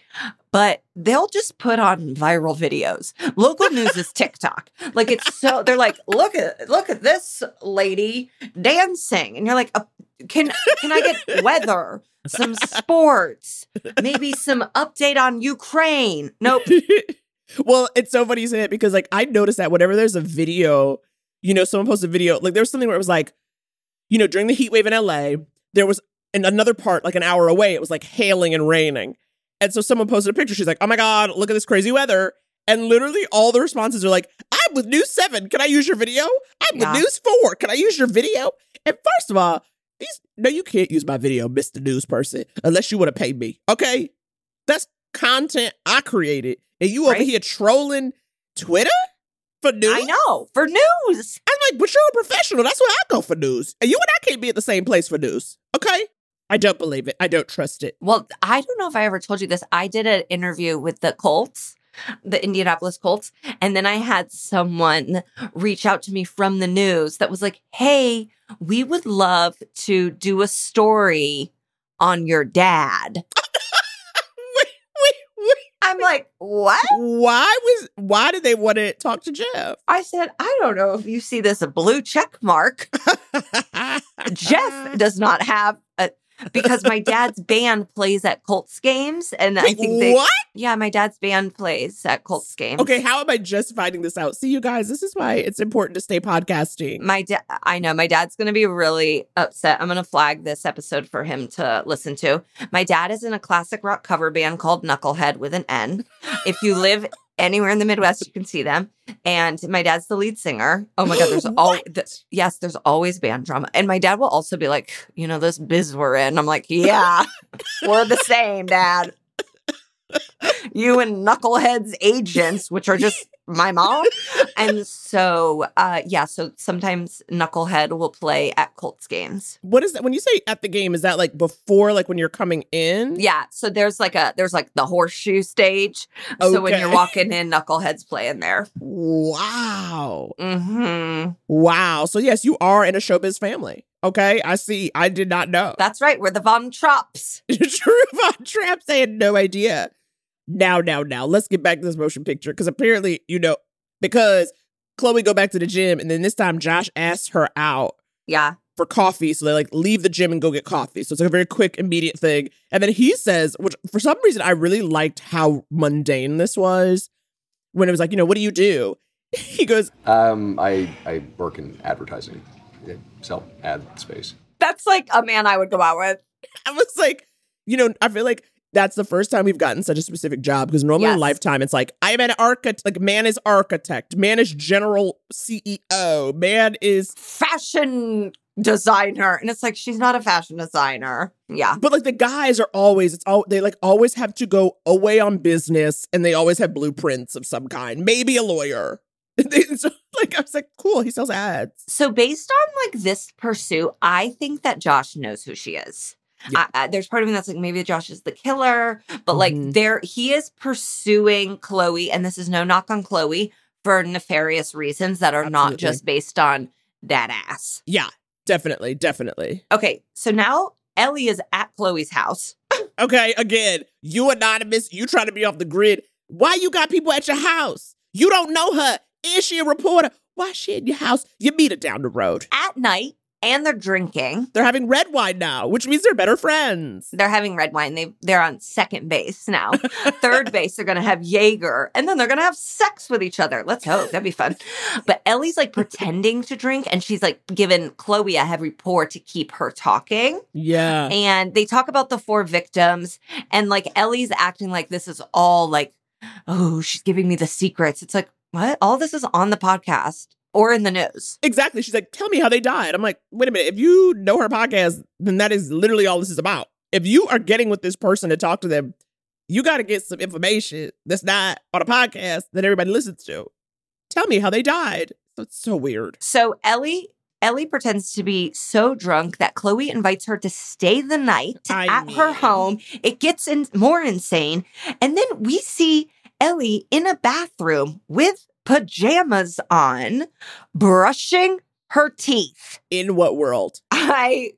Speaker 2: but they'll just put on viral videos. Local news is TikTok. Like, it's so, they're like, look at, look at this lady dancing. And you're like, uh, can, can I get weather? some sports, maybe some update on Ukraine. Nope.
Speaker 3: well, it's so funny say it because like I noticed that whenever there's a video, you know, someone posts a video, like there was something where it was like, you know, during the heat wave in LA, there was in another part, like an hour away, it was like hailing and raining. And so someone posted a picture. She's like, oh my God, look at this crazy weather. And literally all the responses are like, I'm with News 7. Can I use your video? I'm
Speaker 2: Yeah.
Speaker 3: with News 4. Can I use your video? And first of all, these no, you can't use my video, Mr. News person, unless you want to pay me. Okay? That's content I created. And you over here trolling Twitter for news?
Speaker 2: I know for news.
Speaker 3: I'm like, but you're a professional. That's where I go for news. And you and I can't be at the same place for news. Okay? I don't believe it. I don't trust it.
Speaker 2: Well, I don't know if I ever told you this. I did an interview with the Colts, the Indianapolis Colts, and then I had someone reach out to me from the news that was like, "Hey, we would love to do a story on your dad." I'm like, "What?"
Speaker 3: Why was why did they want to talk to Jeff?
Speaker 2: I said, "I don't know if you see this blue check mark." Jeff does not have because my dad's band plays at Colts games, and I think they
Speaker 3: what?
Speaker 2: Yeah, my dad's band plays at Colts games.
Speaker 3: Okay, how am I just finding this out? See, you guys, this is why it's important to stay podcasting.
Speaker 2: My dad, I know my dad's going to be really upset. I'm going to flag this episode for him to listen to. My dad is in a classic rock cover band called Knucklehead with an N. If you live anywhere in the Midwest, you can see them. And my dad's the lead singer. Oh my God, there's all the, yes, there's always band drama. And my dad will also be like, you know, this biz we're in. I'm like, yeah, we're the same, dad. You and Knucklehead's agents, which are just my mom. And so, uh, yeah, so sometimes Knucklehead will play at Colts games.
Speaker 3: What is that? When you say at the game, is that like before, like when you're coming in?
Speaker 2: Yeah, so there's like a there's like the horseshoe stage. So when you're walking in, Knucklehead's playing there.
Speaker 3: Wow.
Speaker 2: Mm-hmm.
Speaker 3: Wow. So yes, you are in a showbiz family. Okay, I see. I did not know.
Speaker 2: That's right. We're the Von Trapps.
Speaker 3: True Von Traps. I had no idea. Now, now, now, let's get back to this motion picture because apparently, you know, because Chloe go back to the gym and then this time Josh asks her out
Speaker 2: Yeah.
Speaker 3: for coffee. So they like leave the gym and go get coffee. So it's like a very quick, immediate thing. And then he says, which for some reason I really liked how mundane this was when it was like, you know, what do you do? He goes,
Speaker 9: Um, I I work in advertising, I sell ad space.
Speaker 2: That's like a man I would go out with.
Speaker 3: I was like, you know, I feel like that's the first time we've gotten such a specific job because normally in lifetime it's like I am an architect, like man is architect, man is general CEO, man is
Speaker 2: Fashion designer. And it's like, she's not a fashion designer. Yeah.
Speaker 3: but like the guys are always it's all they like always have to go away on business and they always have blueprints of some kind, maybe a lawyer. It's like I was like, cool, he sells ads.
Speaker 2: So based on like this pursuit, I think that Josh knows who she is.
Speaker 3: Yeah.
Speaker 2: I, I, there's part of me that's like maybe Josh is the killer, but like
Speaker 3: Mhm.
Speaker 2: there he is pursuing Chloe, and this is no knock on Chloe for nefarious reasons that are not just based on that ass.
Speaker 3: Yeah, definitely, definitely.
Speaker 2: Okay, so now Ellie is at Chloe's house.
Speaker 3: Okay, again, you anonymous, you trying to be off the grid. Why you got people at your house? You don't know her. Is she a reporter? Why she in your house? You meet her down the road.
Speaker 2: At night, and they're drinking.
Speaker 3: They're having red wine now, which means they're better friends.
Speaker 2: They're having red wine. They they're on second base now. Third base, they're gonna have Jaeger, and then they're gonna have sex with each other. Let's hope that'd be fun. But Ellie's like pretending to drink, and she's like giving Chloe a heavy pour to keep her talking.
Speaker 3: Yeah.
Speaker 2: And they talk about the four victims, and like Ellie's acting like this is all like, oh, she's giving me the secrets. It's like what? All this is on the podcast or in the news.
Speaker 3: Exactly. She's like, tell me how they died. I'm like, wait a minute. If you know her podcast, then that is literally all this is about. If you are getting with this person to talk to them, you got to get some information that's not on a podcast that everybody listens to. Tell me how they died. So it's so weird.
Speaker 2: So Ellie Ellie pretends to be so drunk that Chloe invites her to stay the night
Speaker 3: I
Speaker 2: at her home. It gets in more insane. And then we see Ellie in a bathroom with pajamas on, brushing her teeth.
Speaker 3: In what world?
Speaker 2: I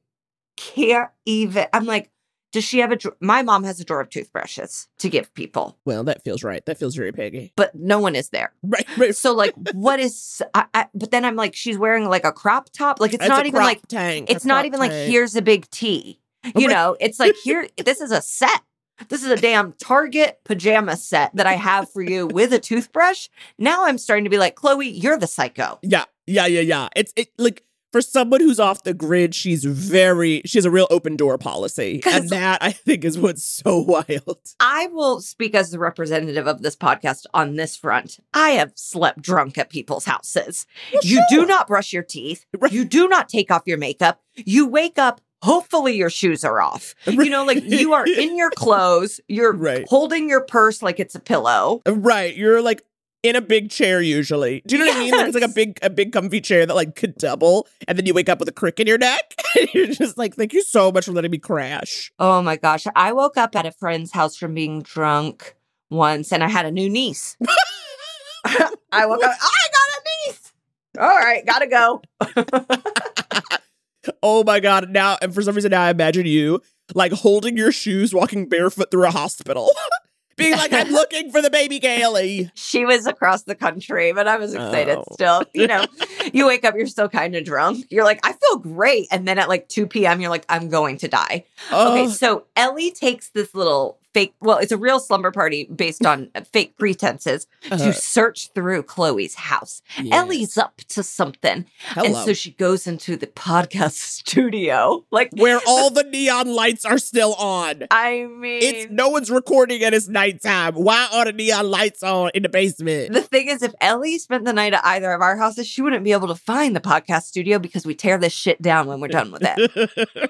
Speaker 2: can't even. I'm like, does she have a drawer? My mom has a drawer of toothbrushes to give people,
Speaker 3: Well, that feels right. That feels very peggy.
Speaker 2: but no one is there.
Speaker 3: Right, right.
Speaker 2: So, like, what is. I, I, but then I'm like, she's wearing like a crop top. Like, it's
Speaker 3: It's
Speaker 2: not even like.
Speaker 3: tank,
Speaker 2: It's not even like, here's a big T. Oh you
Speaker 3: Right.
Speaker 2: know, it's like, here, this is a set. This is a damn Target pajama set that I have for you with a toothbrush. Now I'm starting to be like, Chloe, you're the psycho.
Speaker 3: Yeah, yeah, yeah, yeah. It's it like for someone who's off the grid, she's very she has a real open door policy. and that I think is what's so wild.
Speaker 2: I will speak as the representative of this podcast on this front. I have slept drunk at people's houses. You do not brush your teeth.
Speaker 3: Right.
Speaker 2: You do not take off your makeup. You wake up. Hopefully your shoes are off. You know, like you are in your clothes. You're
Speaker 3: Right.
Speaker 2: holding your purse like it's a pillow.
Speaker 3: Right, you're like in a big chair usually. Do you know what I mean? Like it's like a big a big comfy chair that like could double, and then you wake up with a crick in your neck. and you're just like, thank you so much for letting me crash.
Speaker 2: Oh my gosh. I woke up at a friend's house from being drunk once and I had a new niece. I woke up, oh, I got a niece. All right, gotta go.
Speaker 3: Oh my god! Now, and for some reason, now I imagine you like holding your shoes, walking barefoot through a hospital, being like, "I'm looking for the baby Gailey."
Speaker 2: She was across the country, but I was excited
Speaker 3: Oh.
Speaker 2: still. You know, you wake up, you're still kind of drunk. You're like, I feel great. And then at like 2 p.m., you're like, I'm going to die.
Speaker 3: Oh,
Speaker 2: Okay, so Ellie takes this little fake, well, it's a real slumber party based on fake pretenses
Speaker 3: Uh-huh.
Speaker 2: to search through Chloe's house.
Speaker 3: Yes.
Speaker 2: Ellie's up to something. And so she goes into the podcast studio. Like,
Speaker 3: Where all the neon lights are still on.
Speaker 2: I mean,
Speaker 3: It's no one's recording and it's nighttime. Why are the neon lights on in the basement?
Speaker 2: the thing is, if Ellie spent the night at either of our houses, she wouldn't be able to find the podcast studio because we tear this shit down when we're done with it.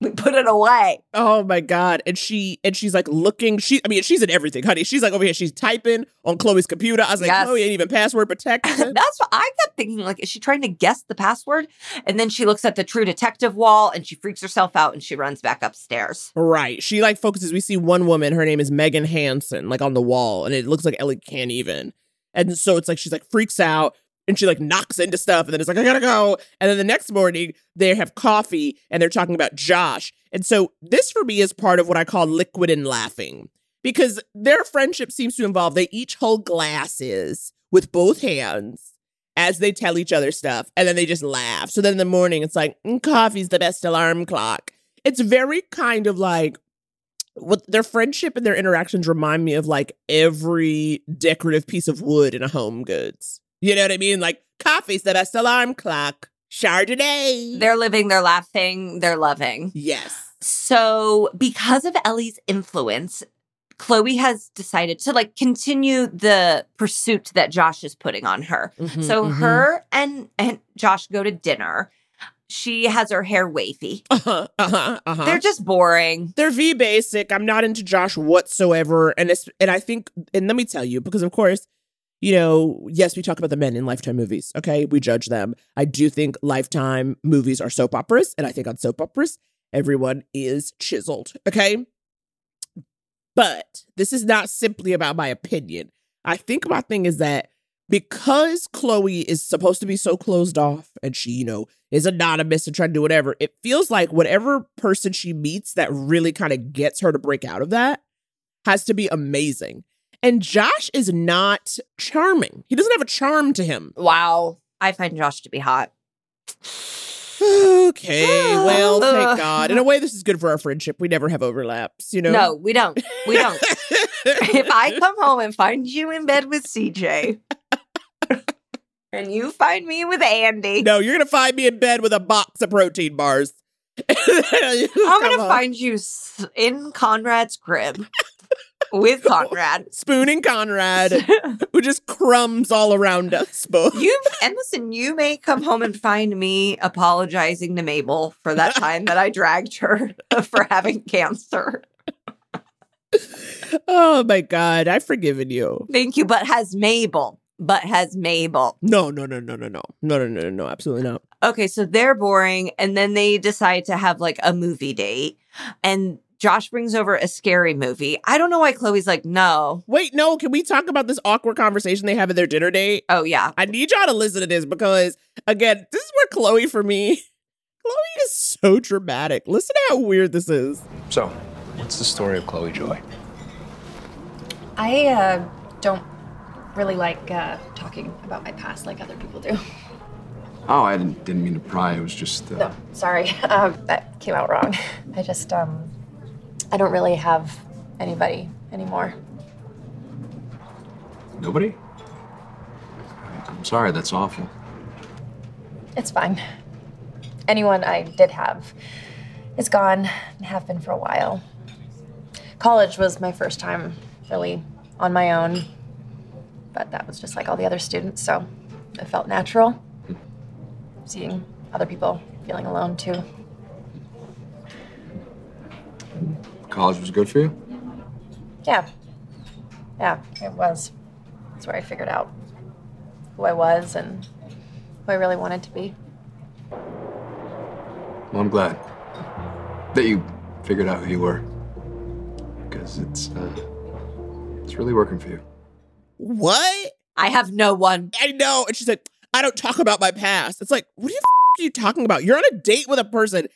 Speaker 2: We put it away.
Speaker 3: oh my god! And she and she's like looking. She, I mean, she's in everything, honey. She's like over here. She's typing on Chloe's computer. I was like,
Speaker 2: Yes.
Speaker 3: Chloe ain't even password protected.
Speaker 2: That's what I kept thinking. Like, is she trying to guess the password? And then she looks at the True Detective wall and she freaks herself out and she runs back upstairs.
Speaker 3: Right. She like focuses. We see one woman, her name is Meghan Hansen, like on the wall, and it looks like Ellie can't even. And so it's like she's like freaks out and she like knocks into stuff, and then it's like, I gotta go. And then the next morning, they have coffee and they're talking about Josh. And so this for me is part of what I call liquid and laughing. Because their friendship seems to involve they each hold glasses with both hands as they tell each other stuff, and then they just laugh. So then in the morning, it's like, "Mm, coffee's the best alarm clock. It's very kind of like what their friendship and their interactions remind me of like every decorative piece of wood in a home goods. You know what I mean? Like coffee's the best alarm clock. Chardonnay.
Speaker 2: They're living, they're laughing, they're loving.
Speaker 3: yes.
Speaker 2: So, because of Ellie's influence, Chloe has decided to like continue the pursuit that Josh is putting on her.
Speaker 3: Mhm,
Speaker 2: so
Speaker 3: mhm.
Speaker 2: her and and Josh go to dinner. She has her hair wavy.
Speaker 3: Uh-huh. Uh-huh. Uh-huh.
Speaker 2: They're just boring.
Speaker 3: They're V basic. I'm not into Josh whatsoever. And it's and I think and let me tell you, because of course, you know, yes, we talk about the men in Lifetime movies. Okay. We judge them. I do think Lifetime movies are soap operas. And I think on soap operas, everyone is chiseled. Okay. But this is not simply about my opinion. I think my thing is that because Chloe is supposed to be so closed off and she, you know, is anonymous and trying to do whatever, it feels like whatever person she meets that really kind of gets her to break out of that has to be amazing. And Josh is not charming. He doesn't have a charm to him.
Speaker 2: Wow. I find Josh to be hot.
Speaker 3: Okay, well, uh, thank God. In a way, this is good for our friendship. We never have overlaps, you know?
Speaker 2: No, we don't. We don't. if I come home and find you in bed with CJ and you find me with Andy,
Speaker 3: No, you're gonna find me in bed with a box of protein bars.
Speaker 2: I'm going to find you in Conrad's crib with Conrad.
Speaker 3: spooning Conrad, who just crumbs all around us both.
Speaker 2: You and listen, you may come home and find me apologizing to Mabel for that time that I dragged her for having cancer.
Speaker 3: oh my God, I've forgiven you.
Speaker 2: Thank you, but has Mabel. But has Mabel.
Speaker 3: No, no, no, no, no, no, no, no, no, no, no, absolutely not.
Speaker 2: Okay, so they're boring, and then they decide to have like a movie date, and Josh brings over a scary movie. I don't know why Chloe's like, no.
Speaker 3: Wait, no, can we talk about this awkward conversation they have at their dinner date?
Speaker 2: Oh yeah,
Speaker 3: I need y'all to listen to this because, again, this is where Chloe, for me, Chloe is so dramatic. Listen to how weird this is.
Speaker 10: So, what's the story of Chloe Joy?
Speaker 4: I uh, don't really like uh, talking about my past like other people do.
Speaker 9: Oh, I didn't, didn't mean to pry. It was just. Uh,
Speaker 4: No, sorry. Um, that came out wrong. I just, um, I don't really have anybody anymore.
Speaker 9: Nobody? I'm sorry, that's awful.
Speaker 4: It's fine. Anyone I did have is gone and have been for a while. College was my first time really on my own, but that was just like all the other students, so it felt natural. Seeing other people feeling alone too.
Speaker 9: College was good for you?
Speaker 4: Yeah. Yeah, it was. That's where I figured out who I was and who I really wanted to be.
Speaker 9: Well, I'm glad that you figured out who you were. Because it's, uh, it's really working for you.
Speaker 3: What?
Speaker 2: I have no one.
Speaker 3: I know. And she's like, I don't talk about my past. It's like, what the f- are you talking about? You're on a date with a person.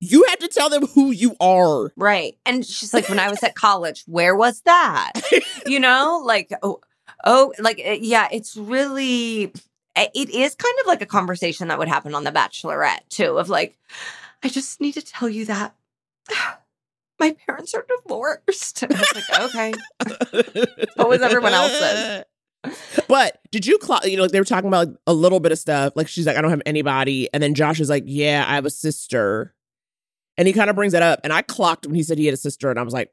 Speaker 3: You had to tell them who you are.
Speaker 2: Right. And she's like, when I was at college, where was that? you know, like, oh, oh, like, uh, yeah, it's really, uh, it is kind of like a conversation that would happen on The Bachelorette, too, of like, I just need to tell you that My parents are divorced. And I was like, okay. what was everyone else's?
Speaker 3: But did you clock? You know, like they were talking about like, a little bit of stuff. Like she's like, I don't have anybody, and then Josh is like, Yeah, I have a sister, and he kind of brings it up, and I clocked when he said he had a sister, and I was like,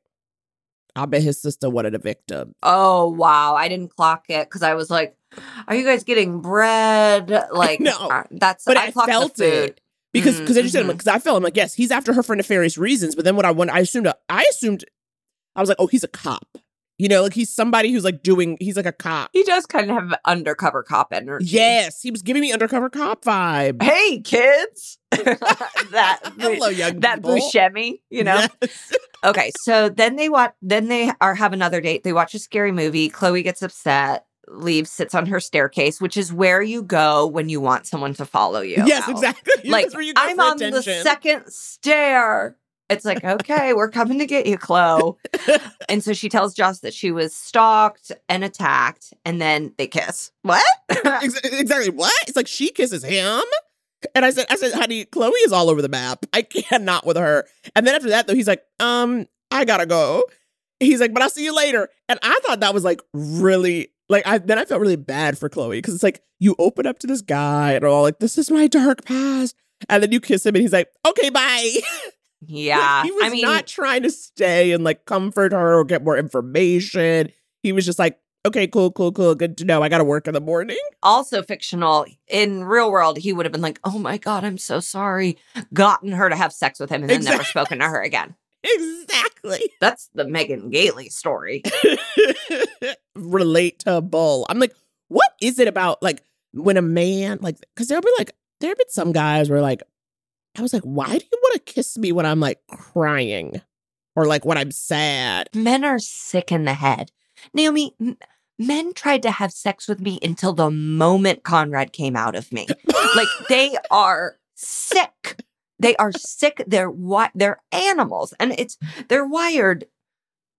Speaker 3: I bet his sister wanted a victim.
Speaker 2: Oh wow, I didn't clock it because I was like, "Are you guys getting bread?" Like,
Speaker 3: No,
Speaker 2: that's
Speaker 3: but
Speaker 2: I,
Speaker 3: I,
Speaker 2: clocked
Speaker 3: felt it because because I just said
Speaker 2: Mhm.
Speaker 3: because I felt I'm like, yes, he's after her for nefarious reasons. But then what I went, I assumed, I assumed, I was like, oh, he's a cop. You know, like he's somebody who's like doing, he's like a cop.
Speaker 2: He does kind of have undercover cop energy.
Speaker 3: Yes, he was giving me undercover cop vibe.
Speaker 2: Hey kids, that
Speaker 3: Hello, young
Speaker 2: that
Speaker 3: people.
Speaker 2: Buscemi, you know.
Speaker 3: Yes.
Speaker 2: Okay, so then they watch. Then they are have another date. They watch a scary movie. Chloe gets upset, leaves, sits on her staircase, which is where you go when you want someone to follow you.
Speaker 3: Yes,
Speaker 2: out.
Speaker 3: exactly.
Speaker 2: Like
Speaker 3: That's where you go
Speaker 2: I'm on the second stair. It's like okay, we're coming to get you, Chloe. and so she tells Josh that she was stalked and attacked, and then they kiss. What?
Speaker 3: Exactly. What? It's like she kisses him. And I said, I said, honey, Chloe is all over the map. I cannot with her. And then after that, though, he's like, um, I gotta go. He's like, but I'll see you later. And I thought that was like really like I then I felt really bad for Chloe because it's like you open up to this guy and all like, this is my dark past. And then you kiss him and he's like, okay, bye.
Speaker 2: yeah,
Speaker 3: he was
Speaker 2: I mean,
Speaker 3: not trying to stay and like comfort her or get more information. He was just like, okay, cool, cool, cool. Good to know. I gotta work in the morning.
Speaker 2: also fictional. In real world, he would have been like, "Oh my god, I'm so sorry," gotten her to have sex with him, and then never spoken to her again.
Speaker 3: Exactly.
Speaker 2: That's the Megan Gailey story.
Speaker 3: relate to Bull. I'm like, what is it about like when a man like because there'll be like there have been some guys where like I was like, why do you want to kiss me when I'm like crying or like when I'm sad?
Speaker 2: Men are sick in the head. Naomi, m- men tried to have sex with me until the moment Conrad came out of me. like they are sick. They are sick. They're wi- they're animals, and it's they're wired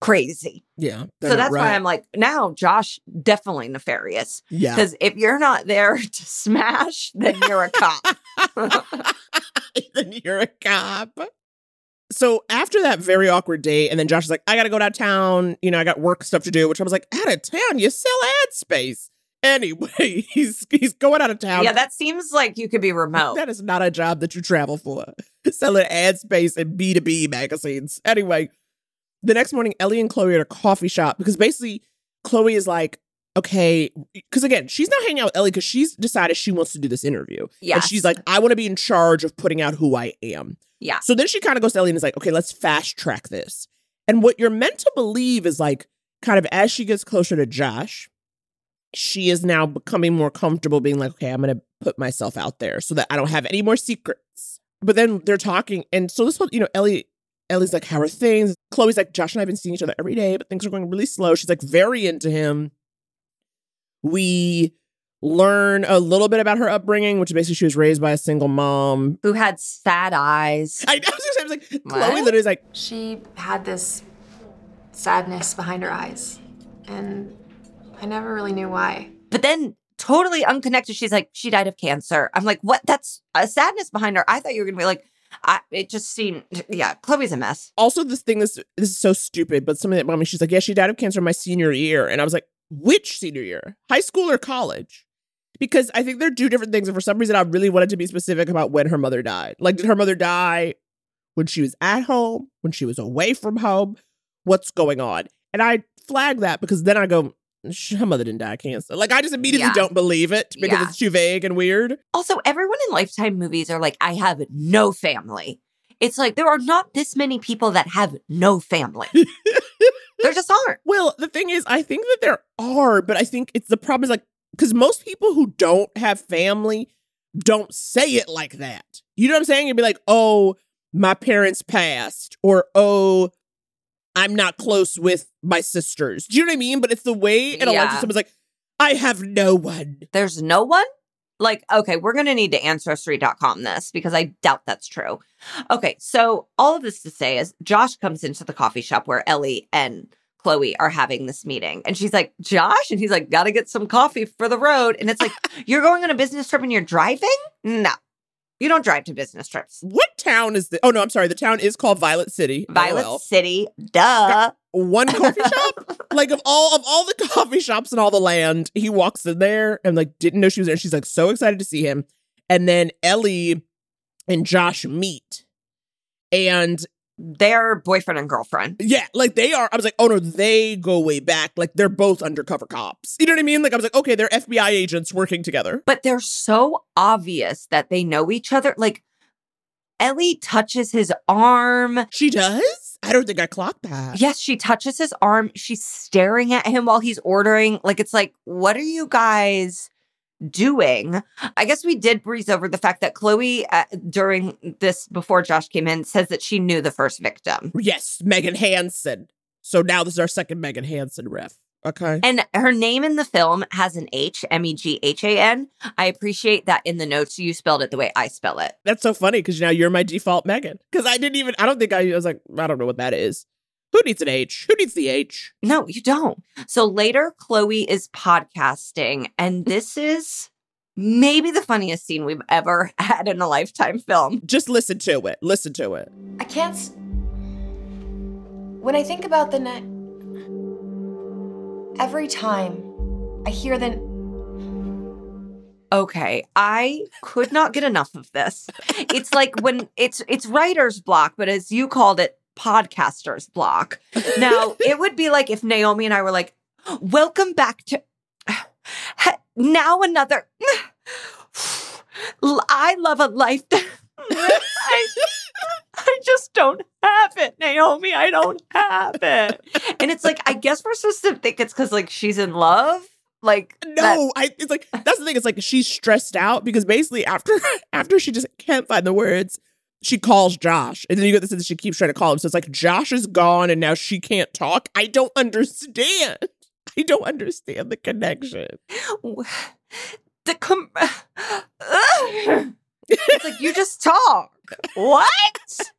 Speaker 2: crazy.
Speaker 3: Yeah.
Speaker 2: so that's why I'm like, now Josh definitely nefarious.
Speaker 3: Yeah.
Speaker 2: Because if you're not there to smash, then you're a cop.
Speaker 3: then you're a cop. So after that very awkward date, and then Josh is like, I gotta go downtown. You know, I got work stuff to do, which I was like, out of town, you sell ad space. Anyway, he's he's going out of town.
Speaker 2: yeah, that seems like you could be remote.
Speaker 3: That is not a job that you travel for. Selling ad space and B2B magazines. Anyway, the next morning, Ellie and Chloe are at a coffee shop because basically Chloe is like, okay, because again, she's not hanging out with Ellie because she's decided she wants to do this interview. And she's like, I want to be in charge of putting out who I am.
Speaker 2: Yeah.
Speaker 3: So then she kind of goes to Ellie and is like, okay, let's fast track this. And what you're meant to believe is like, kind of as she gets closer to Josh, she is now becoming more comfortable being like, okay, I'm going to put myself out there so that I don't have any more secrets. But then they're talking. And so this whole, you know, Ellie, Ellie's like, how are things? Chloe's like, Josh and I have been seeing each other every day, but things are going really slow. She's like very into him. We learn a little bit about her upbringing, which basically she was raised by a single mom.
Speaker 2: Who had sad eyes.
Speaker 3: I know. I was like, Chloe
Speaker 2: What?
Speaker 3: literally is like,
Speaker 4: She had this sadness behind her eyes, and I never really knew why.
Speaker 2: But then totally unconnected, she's like, she died of cancer. I'm like, what? That's a sadness behind her. I thought you were gonna be like, I it just seemed yeah, Chloe's a mess.
Speaker 3: also this thing this this is so stupid, but something that mommy, she's like, yeah, she died of cancer in my senior year. And I was like, which senior year? High school or college? Because I think they're two different things. And for some reason, I really wanted to be specific about when her mother died. Like, did her mother die when she was at home, when she was away from home? What's going on? And I flag that because then I go, "Sh- her mother didn't die of cancer. Like, I just immediately
Speaker 2: Yeah.
Speaker 3: don't believe it because
Speaker 2: Yeah.
Speaker 3: it's too vague and weird.
Speaker 2: Also, everyone in Lifetime movies are like, I have no family. It's like there are not this many people that have no family. there just aren't.
Speaker 3: Well, the thing is, I think that there are, but I think it's the problem is like because most people who don't have family don't say it like that. You know what I'm saying? You'd be like, "Oh, my parents passed," or "Oh, I'm not close with my sisters." Do you know what I mean? But it's the way it
Speaker 2: Yeah.
Speaker 3: someone's like, "I have no one."
Speaker 2: There's no one? Like, okay, we're going to need to ancestry.com this because I doubt that's true. Okay, so all of this to say is Josh comes into the coffee shop where Ellie and Chloe are having this meeting. And she's like, Josh? And he's like, gotta get some coffee for the road. And it's like, you're going on a business trip and you're driving? No, you don't drive to business trips.
Speaker 3: What town is the? Oh no, I'm sorry. The town is called Violet City.
Speaker 2: Violet
Speaker 3: LOL.
Speaker 2: City. Duh.
Speaker 3: One coffee shop. Like of all of all the coffee shops in all the land, he walks in there and like didn't know she was there. She's like so excited to see him, and then Ellie and Josh meet, and
Speaker 2: They're boyfriend and girlfriend.
Speaker 3: yeah, like they are. I was like, oh no, they go way back. Like they're both undercover cops. You know what I mean? Like I was like, okay, they're FBI agents working together.
Speaker 2: But they're so obvious that they know each other. Like Ellie touches his arm.
Speaker 3: She does. I don't think I clocked that.
Speaker 2: Yes, she touches his arm. She's staring at him while he's ordering. Like, it's like, what are you guys doing? I guess we did breeze over the fact that Chloe, uh, during this, before Josh came in, says that she knew the first victim.
Speaker 3: Yes, Meghan Hansen. So now this is our second Meghan Hansen riff. Okay.
Speaker 2: And her name in the film has an H, M E G H A N. I appreciate that in the notes you spelled it the way I spell it.
Speaker 3: That's so funny because now you're my default Megan. Because I didn't even, I don't think I, I was like, I don't know what that is. Who needs an H? Who needs the H?
Speaker 2: No, you don't. So later, Chloe is podcasting, and this is maybe the funniest scene we've ever had in a lifetime film.
Speaker 3: Just listen to it. Listen to it.
Speaker 4: I can't. S- when I think about the night, every time I hear the.
Speaker 2: Okay, I could not get enough of this. It's like when it's it's writer's block, but as you called it, podcaster's block. Now, it would be like if Naomi and I were like, "Welcome back to now another I love a life." That I, I just don't have it, Naomi. I don't have it. And it's like, I guess we're supposed to think it's because like she's in love. Like
Speaker 3: No, I it's like that's the thing. It's like she's stressed out because basically after after she just can't find the words, she calls Josh. And then you get this that she keeps trying to call him. So it's like Josh is gone and now she can't talk. I don't understand. I don't understand the connection.
Speaker 2: the com- it's like you just talk. What?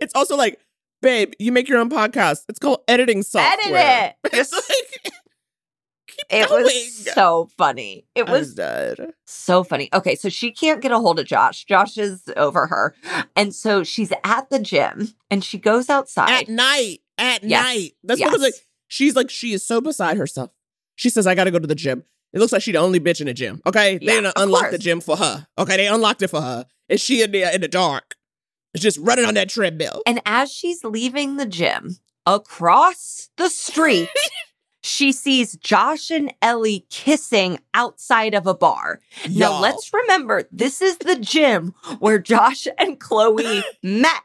Speaker 3: It's also like, babe, you make your own podcast. It's called editing software.
Speaker 2: Edit it.
Speaker 3: It's
Speaker 2: Just-
Speaker 3: like,
Speaker 2: it
Speaker 3: going.
Speaker 2: was so funny. It was so funny. Okay, so she can't get a hold of Josh. Josh is over her. And so she's at the gym and she goes outside.
Speaker 3: At night. At
Speaker 2: Yes.
Speaker 3: night. That's what I was like. She's like, she is so beside herself. She says, I gotta go to the gym. It looks like she the only bitch in the gym. Okay. They
Speaker 2: Yeah,
Speaker 3: didn't
Speaker 2: of
Speaker 3: unlock the gym for her. Okay. They unlocked it for her. And she in there in the dark. Is just running on that treadmill.
Speaker 2: And as she's leaving the gym, across the street, she sees Josh and Ellie kissing outside of a bar. Now,
Speaker 3: Y'all.
Speaker 2: let's remember this is the gym where Josh and Chloe met.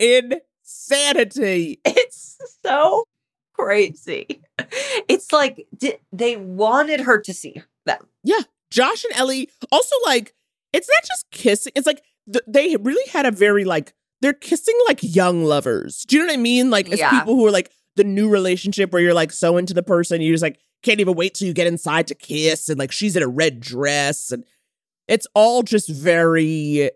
Speaker 3: Insanity.
Speaker 2: It's so crazy. It's like di- they wanted her to see them.
Speaker 3: Yeah. Josh and Ellie also like, it's not just kissing. It's like th- they really had a very like, they're kissing like young lovers. Do you know what I mean? Like, as
Speaker 2: Yeah.
Speaker 3: people who are like the new relationship where you're like so into the person, you just like can't even wait till you get inside to kiss. And like, she's in a red dress. And it's all just very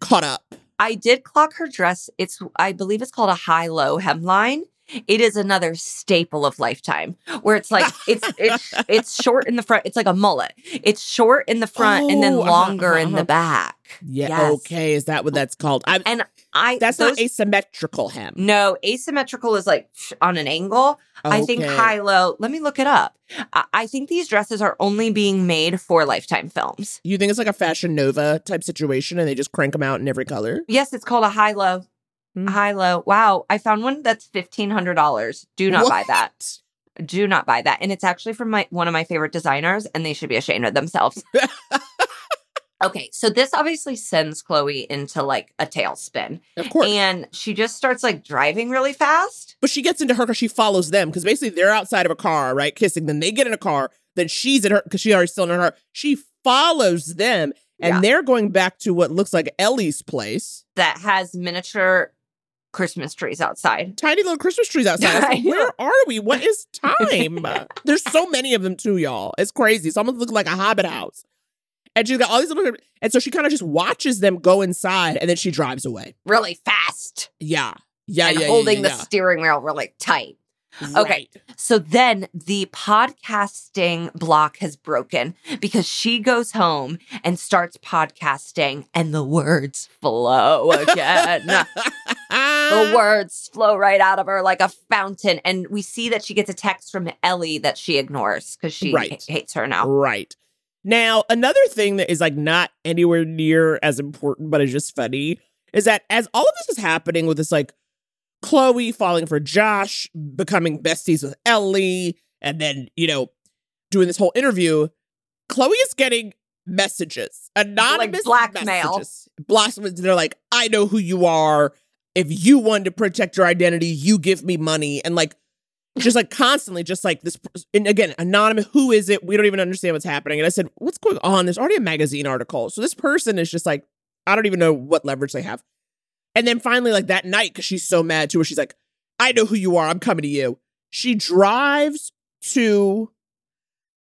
Speaker 3: caught up.
Speaker 2: I did clock her dress. It's I believe it's called a high-low hemline. It is another staple of Lifetime, where it's like it's it's it's short in the front. It's like a mullet. It's short in the front and then
Speaker 3: Oh, uh-huh,
Speaker 2: longer in
Speaker 3: uh-huh.
Speaker 2: the back.
Speaker 3: Yeah.
Speaker 2: Yes.
Speaker 3: Okay. Is that what that's called? I,
Speaker 2: And I
Speaker 3: that's
Speaker 2: those,
Speaker 3: not asymmetrical hem.
Speaker 2: no asymmetrical is like on an angle. I think high low. Let me look it up. I, I think these dresses are only being made for Lifetime films.
Speaker 3: You think it's like a Fashion Nova type situation and they just crank them out in every color?
Speaker 2: Yes, it's called a high low.
Speaker 3: Hmm.
Speaker 2: High low. Wow, I found one that's fifteen hundred dollars. Do not buy that. Do not buy that. And it's actually from my one of my favorite designers, and they should be ashamed of themselves. okay, so this obviously sends Chloe into like a tailspin.
Speaker 3: Of course.
Speaker 2: And she just starts like driving really fast.
Speaker 3: But she gets into her because she follows them because basically they're outside of a car, right? Kissing. Then they get in a car. Then she's in her because she already still in her. She follows them and
Speaker 2: Yeah.
Speaker 3: they're going back to what looks like Ellie's place.
Speaker 2: That has miniature Christmas trees outside.
Speaker 3: Tiny little Christmas trees outside. I was
Speaker 2: I
Speaker 3: like. Where are we? What is time? There's so many of them too, y'all. It's crazy. It's almost looking like a hobbit house. And she's got all these little, and so she kind of just watches them go inside and then she drives away.
Speaker 2: Really fast.
Speaker 3: Yeah. Yeah,
Speaker 2: and
Speaker 3: yeah, yeah,
Speaker 2: holding
Speaker 3: yeah,
Speaker 2: the steering wheel really tight. Okay. So then the podcasting block has broken because she goes home and starts podcasting and the words flow again. The uh-huh. words flow right out of her like a fountain. And we see that she gets a text from Ellie that she ignores because she
Speaker 3: Right.
Speaker 2: hates her now.
Speaker 3: Right. Now, another thing that is like not anywhere near as important, but is just funny, is that as all of this is happening with this like Chloe falling for Josh, becoming besties with Ellie, and then, you know, doing this whole interview, Chloe is getting messages, anonymous
Speaker 2: blackmail.
Speaker 3: messages. They're like, I know who you are. If you want to protect your identity, you give me money. And like, just like constantly, just like this. And again, anonymous. Who is it? We don't even understand what's happening. And I said, "What's going on?" There's already a magazine article, so this person is just like, I don't even know what leverage they have. And then finally, like that night, because she's so mad too, where she's like, "I know who you are. I'm coming to you." She drives to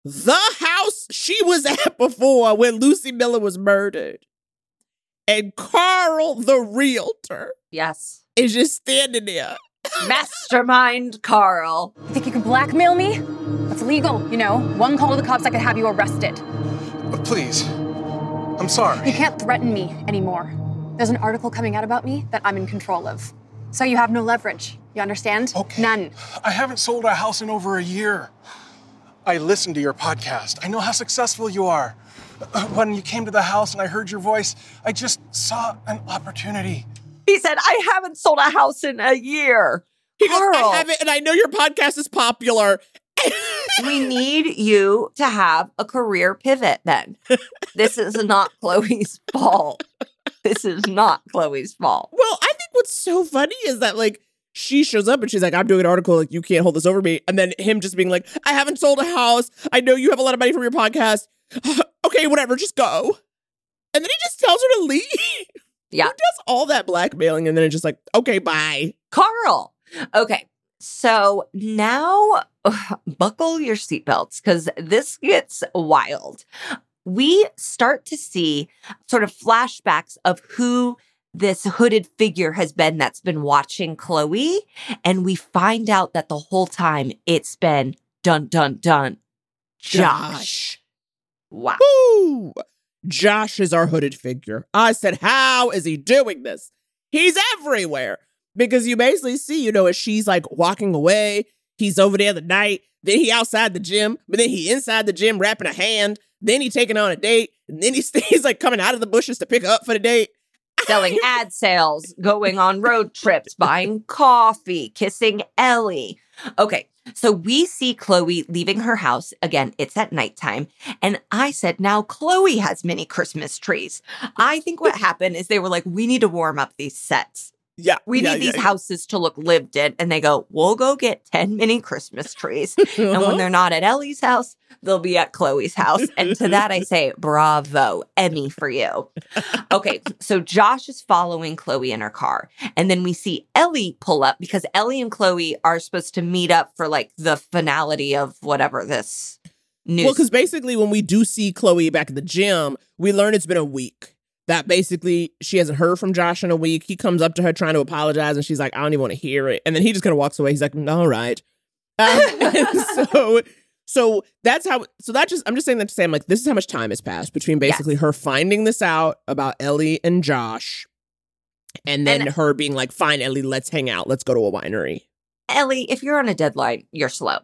Speaker 3: the house she was at before when Lucy Miller was murdered, and Carl, the realtor,
Speaker 2: Yes.
Speaker 3: is just standing there.
Speaker 2: Mastermind Carl.
Speaker 11: You think you can blackmail me? That's legal, you know. One call to the cops, I could have you arrested.
Speaker 12: Please. I'm sorry.
Speaker 11: You can't threaten me anymore. There's an article coming out about me that I'm in control of. So you have no leverage. You understand? Okay. None.
Speaker 12: I haven't sold a house in over a year. I listened to your podcast. I know how successful you are. Uh, When you came to the house and I heard your voice, I just saw an opportunity.
Speaker 2: He said, I haven't sold a house in a year.
Speaker 3: He goes,
Speaker 2: Carl.
Speaker 3: I haven't, and I know your podcast is popular.
Speaker 2: we need you to have a career pivot then. This is not Chloe's fault. This is not Chloe's fault.
Speaker 3: Well, I think what's so funny is that like she shows up and she's like, I'm doing an article, like you can't hold this over me. And then him just being like, I haven't sold a house. I know you have a lot of money from your podcast. okay, whatever, just go. And then he just tells her to leave.
Speaker 2: Yeah.
Speaker 3: Who does all that blackmailing and then it's just like, okay, bye.
Speaker 2: Carl. Okay. So now ugh, buckle your seatbelts because this gets wild. We start to see sort of flashbacks of who this hooded figure has been that's been watching Chloe. And we find out that the whole time it's been dun dun dun Josh. Wow.
Speaker 3: Woo! Josh is our hooded figure. I said, How is he doing this? He's everywhere. Because you basically see, you know, as she's like walking away, he's over there the night, then he outside the gym, but then he inside the gym wrapping a hand, then he taking on a date, and then he stays like coming out of the bushes to pick up for the date.
Speaker 2: selling ad sales, going on road trips, buying coffee, kissing Ellie. Okay, so we see Chloe leaving her house. Again, it's at nighttime. And I said, now Chloe has mini Christmas trees. I think what happened is they were like, we need to warm up these sets.
Speaker 3: Yeah.
Speaker 2: We
Speaker 3: yeah,
Speaker 2: need
Speaker 3: yeah,
Speaker 2: these
Speaker 3: yeah.
Speaker 2: houses to look lived in. And they go, we'll go get 10 mini Christmas trees. and when they're not at Ellie's house, they'll be at Chloe's house. And to that, I say, bravo, Emmy for you. Okay, so Josh is following Chloe in her car. And then we see Ellie pull up because Ellie and Chloe are supposed to meet up for like the finality of whatever this news.
Speaker 3: Well, because basically, when we do see Chloe back at the gym, we learn it's been a week. That basically she hasn't heard from Josh in a week. He comes up to her trying to apologize, and she's like, "I don't even want to hear it." And then he just kind of walks away. He's like, "All right." Um, so, so that's how. So that just I'm just saying that to say I'm like, this is how much time has passed between basically her finding this out about Ellie and Josh, and then
Speaker 2: And-
Speaker 3: her being like, "Fine, Ellie, let's hang out. Let's go to a winery."
Speaker 2: Ellie, if you're on a deadline, you're slow.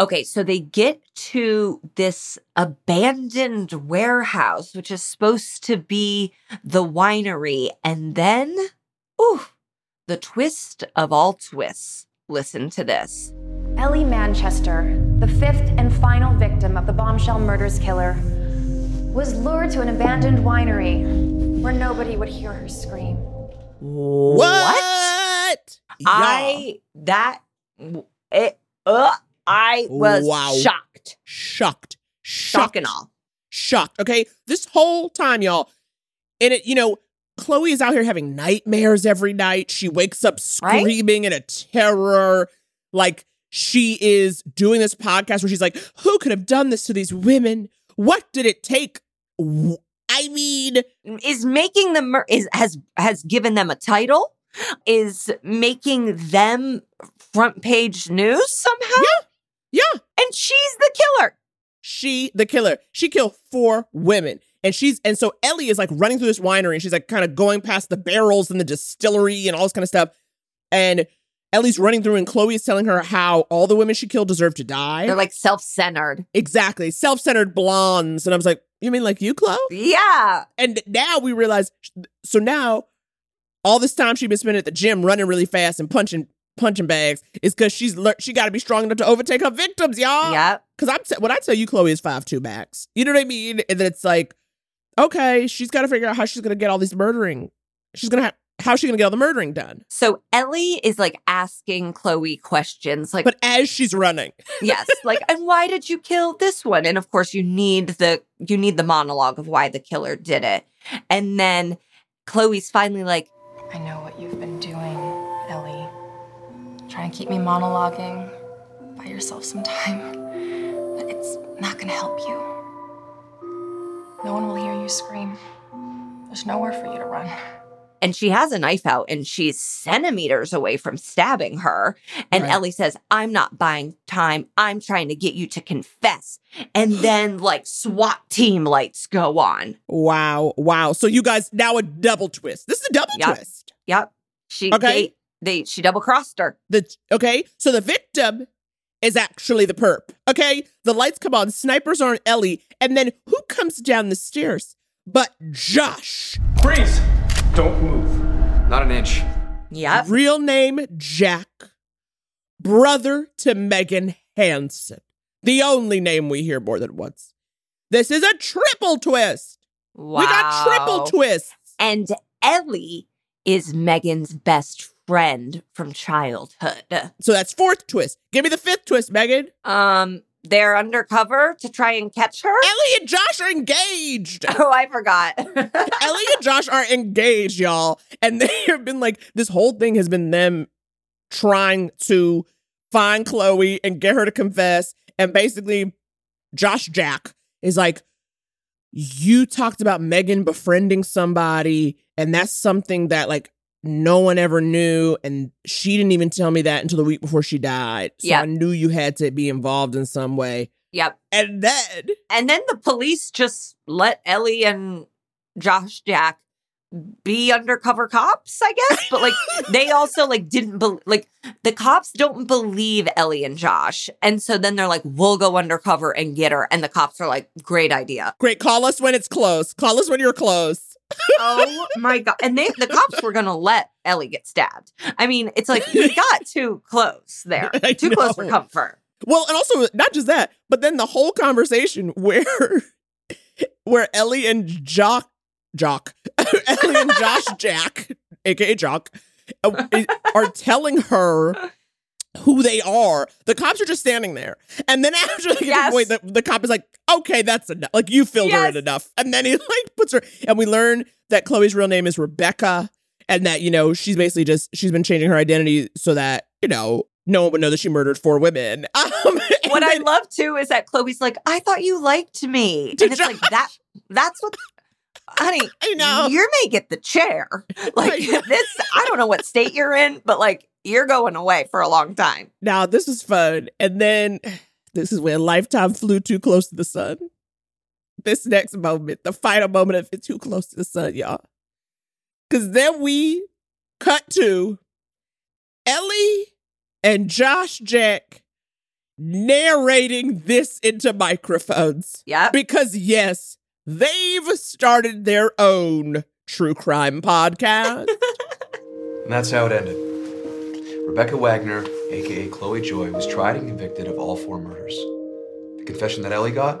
Speaker 2: Okay, so they get to this abandoned warehouse, which is supposed to be the winery. And then, ooh, the twist of all twists. Listen to this.
Speaker 4: Ellie Manchester, the fifth and final victim of the bombshell murders killer, was lured to an abandoned winery where nobody would hear her scream.
Speaker 2: What? I, that, it, uh, I was
Speaker 3: Wow.
Speaker 2: shocked.
Speaker 3: Shocked.
Speaker 2: Shock and all.
Speaker 3: shocked. Okay, this whole time, y'all, and it, you know, Chloe is out here having nightmares every night. She wakes up
Speaker 2: Right?
Speaker 3: screaming in a terror, like she is doing this podcast where she's like, "Who could have done this to these women? What did it take?" I mean,
Speaker 2: is making them is has has given them a title is making them front page news somehow.
Speaker 3: Yeah. Yeah.
Speaker 2: And she's the killer.
Speaker 3: She, the killer, she killed four women. And she's, and so Ellie is like running through this winery and she's like kind of going past the barrels and the distillery and all this kind of stuff. And Ellie's running through and Chloe is telling her how all the women she killed deserve to die.
Speaker 2: They're like self centered.
Speaker 3: Exactly. Self centered blondes. And I was like, you mean like you, Chloe?
Speaker 2: Yeah.
Speaker 3: And now we realize, so now all this time she's been spending at the gym running really fast and punching punching bags is because she's lear- she got to be strong enough to overtake her victims, y'all.
Speaker 2: Yeah.
Speaker 3: Because I'm t- when I tell you Chloe is five two max, you know what I mean. And then it's like, okay, she's got to figure out how she's gonna get all these murdering. She's gonna have how's she gonna get all the murdering done?
Speaker 2: So Ellie is like asking Chloe questions like
Speaker 3: But as she's running,
Speaker 2: yes, like and why did you kill this one? And of course you need the you need the monologue of why the killer did it. And then Chloe's finally like
Speaker 4: I know what you've been doing. Trying to keep me monologuing by yourself sometime. But it's not gonna help you. No one will hear you scream. There's nowhere for you to run.
Speaker 2: and she has a knife out and she's centimeters away from stabbing her. And
Speaker 3: Right.
Speaker 2: Ellie says, I'm not buying time. I'm trying to get you to confess. And then, like, SWAT team lights go on.
Speaker 3: wow, wow. So you guys now a double twist. This is a double
Speaker 2: Yep.
Speaker 3: twist.
Speaker 2: Yep. She,
Speaker 3: Okay.
Speaker 2: they, they, she double crossed her.
Speaker 3: The okay, so the victim is actually the perp. Okay, the lights come on, snipers are on Ellie, and then who comes down the stairs? But Josh.
Speaker 10: Freeze! Don't move.
Speaker 9: Not an inch.
Speaker 2: Yep.
Speaker 3: Real name Jack, brother to Meghan Hansen. The only name we hear more than once. This is a triple twist.
Speaker 2: Wow.
Speaker 3: We got triple twists.
Speaker 2: And Ellie is Meghan's best friend from childhood.
Speaker 3: So that's fourth twist. Give me the fifth twist, Megan.
Speaker 2: Um, they're undercover to try and catch her.
Speaker 3: Ellie and Josh are engaged.
Speaker 2: Oh, I forgot.
Speaker 3: Ellie and Josh are engaged, y'all. And they have been like, this whole thing has been them trying to find Chloe and get her to confess. And basically, Josh Jack is like, you talked about Meghan befriending somebody, and that's something that like no one ever knew. And she didn't even tell me that until the week before she died. So
Speaker 2: Yep.
Speaker 3: I knew you had to be involved in some way.
Speaker 2: yep.
Speaker 3: And then
Speaker 2: And then the police just let Ellie and Josh Jack be undercover cops, I guess. But like they also like didn't bel like the cops don't believe Ellie and Josh. And so then they're like, we'll go undercover and get her. And the cops are like, great idea.
Speaker 3: great, call us when it's close. Call us when you're close.
Speaker 2: Oh my god. And they the cops were gonna let Ellie get stabbed. I mean, it's like we got too close there.
Speaker 3: I
Speaker 2: Too close for comfort.
Speaker 3: Well, and also not just that, but then the whole conversation where where Ellie and Jock Jock Ellie and Josh Jack, aka Jock, uh, are telling her who they are. The cops are just standing there. And then after
Speaker 2: Yes.
Speaker 3: the point, the, the cop is like, okay, that's enough. Like you filled her in enough. And then he like puts her and we learn that Chloe's real name is Rebecca and that, you know, she's basically just she's been changing her identity so that, you know, no one would know that she murdered four women. Um,
Speaker 2: What I love too is that Chloe's like, I thought you liked me. And it's like that that's what honey,
Speaker 3: I know.
Speaker 2: you may get the chair. Like
Speaker 3: I
Speaker 2: this, I don't know what state you're in, but like you're going away for a long time.
Speaker 3: Now this is fun. And then this is when Lifetime flew too close to the sun. This next moment, the final moment of it too close to the sun, y'all. Cause then we cut to Ellie and Josh Jack narrating this into microphones.
Speaker 2: Yep.
Speaker 3: Because yes, they've started their own true crime podcast.
Speaker 9: And that's how it ended. Rebecca Wagner, aka Chloe Joy, was tried and convicted of all four murders. The confession that Ellie got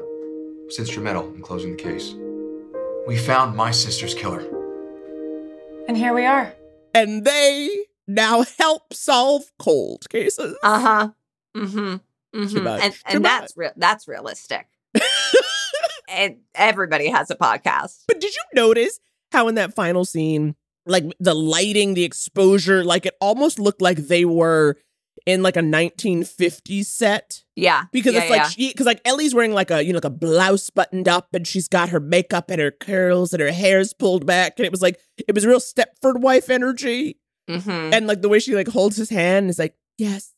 Speaker 9: was instrumental in closing the case. We found my sister's killer.
Speaker 4: And here we are.
Speaker 3: and they now help solve cold cases.
Speaker 2: Uh-huh. Mm-hmm.
Speaker 3: Too
Speaker 2: hmm. And and that's real that's realistic. and everybody has a podcast.
Speaker 3: But did you notice how in that final scene, like the lighting, the exposure, like it almost looked like they were in like a 1950s set?
Speaker 2: Yeah.
Speaker 3: Because
Speaker 2: yeah,
Speaker 3: it's like
Speaker 2: yeah.
Speaker 3: she, because like Ellie's wearing like a you know like a blouse buttoned up, and she's got her makeup and her curls and her hair's pulled back, and it was like it was real Stepford wife energy,
Speaker 2: Mhm.
Speaker 3: and like the way she like holds his hand is like yes,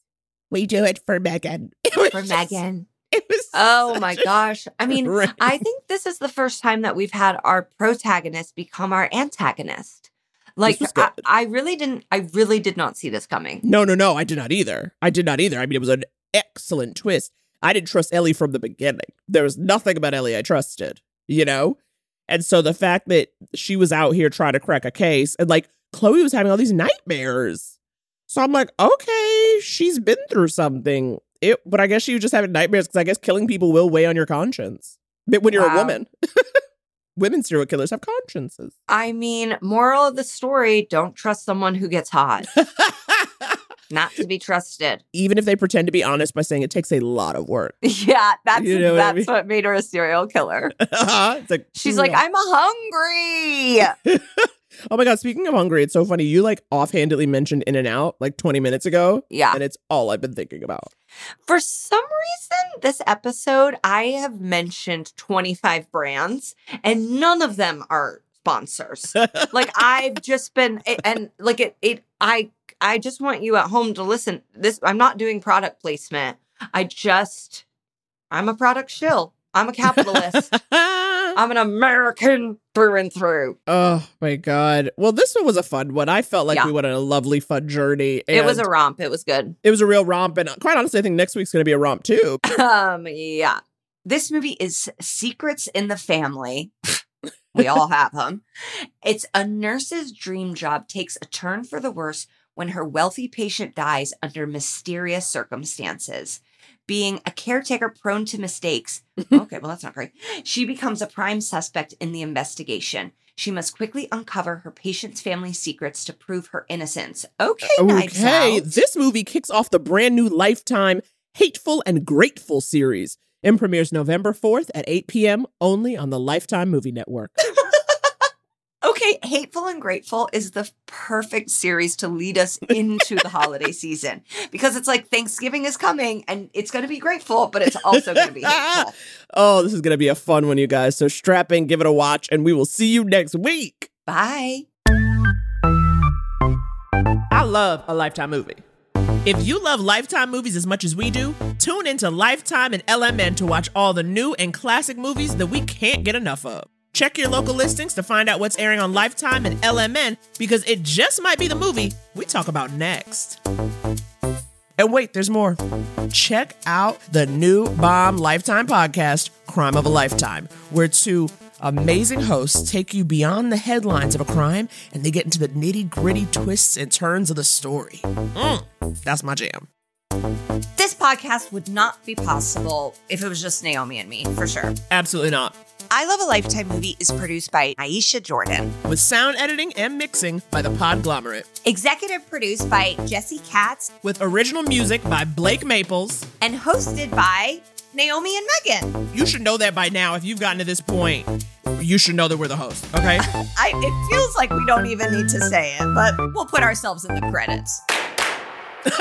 Speaker 3: We do it for Meghan.
Speaker 2: for Meghan. It was oh my gosh. I mean. I think this is the first time that we've had our protagonist become our antagonist. Like I. I really didn't I really did not see this coming.
Speaker 3: No, no, no. I did not either. I did not either. I mean, it was an excellent twist. I didn't trust Ellie from the beginning. There was nothing about Ellie I trusted, you know? And so the fact that she was out here trying to crack a case and like Chloe was having all these nightmares. So I'm like, okay, she's been through something. It, but I guess she was just having nightmares because I guess killing people will weigh on your conscience. But when you're a woman, women serial killers have consciences.
Speaker 2: I mean, moral of the story, don't trust someone who gets hot. not to be trusted.
Speaker 3: Even if they pretend to be honest by saying it takes a lot of work.
Speaker 2: Yeah, that's
Speaker 3: You know what I
Speaker 2: that's
Speaker 3: mean?
Speaker 2: what made her a serial killer.
Speaker 3: it's like,
Speaker 2: She's like, I'm hungry.
Speaker 3: Oh my god, speaking of hungry, it's so funny. You like offhandedly mentioned In and Out like 20 minutes ago.
Speaker 2: Yeah.
Speaker 3: And it's all I've been thinking about.
Speaker 2: For some reason, this episode, I have mentioned 25 brands and none of them are sponsors. like I've just been and like it it I I just want you at home to listen. This I'm not doing product placement. I just I'm a product shill. I'm a capitalist. I'm an American through and through.
Speaker 3: Oh my god. Well, this one was a fun one. I felt like
Speaker 2: Yeah.
Speaker 3: we went on a lovely fun journey.
Speaker 2: It was a romp. It was good.
Speaker 3: it was a real romp and quite honestly I think next week's going to be a romp too.
Speaker 2: Um, yeah. This movie is Secrets in the Family. we all have them. It's a nurse's dream job takes a turn for the worse when her wealthy patient dies under mysterious circumstances. Being a caretaker prone to mistakes, okay, well, that's not great. She becomes a prime suspect in the investigation. She must quickly uncover her patient's family secrets to prove her innocence. Okay,
Speaker 3: Okay, this movie kicks off the brand new Lifetime Hateful and Grateful series and premieres November 4th at 8 p.m. only on the Lifetime Movie Network.
Speaker 2: Okay, Hateful and Grateful is the perfect series to lead us into the holiday season because it's like Thanksgiving is coming and it's going to be grateful, but it's also going to be hateful.
Speaker 3: oh, this is going to be a fun one, you guys. So strap in, give it a watch, and we will see you next week.
Speaker 2: Bye.
Speaker 3: I love a Lifetime movie. If you love Lifetime movies as much as we do, tune into Lifetime and LMN to watch all the new and classic movies that we can't get enough of. Check your local listings to find out what's airing on Lifetime and LMN because it just might be the movie we talk about next. And wait, there's more. Check out the new Blum Lifetime podcast, Crime of a Lifetime, where two amazing hosts take you beyond the headlines of a crime and they get into the nitty gritty twists and turns of the story. Mm, that's my jam.
Speaker 2: This podcast would not be possible if it was just Naomi and me, for sure.
Speaker 3: Absolutely not.
Speaker 2: I Love a Lifetime movie is produced by Aisha Jordan.
Speaker 3: With sound editing and mixing by the Podglomerate.
Speaker 2: Executive produced by Jesse Katz
Speaker 3: With original music by Blake Maples.
Speaker 2: and hosted by Naomi and Megan.
Speaker 3: You should know that by now. If you've gotten to this point, you should know that we're the host, okay?
Speaker 2: I, it feels like we don't even need to say it, but we'll put ourselves in the credits.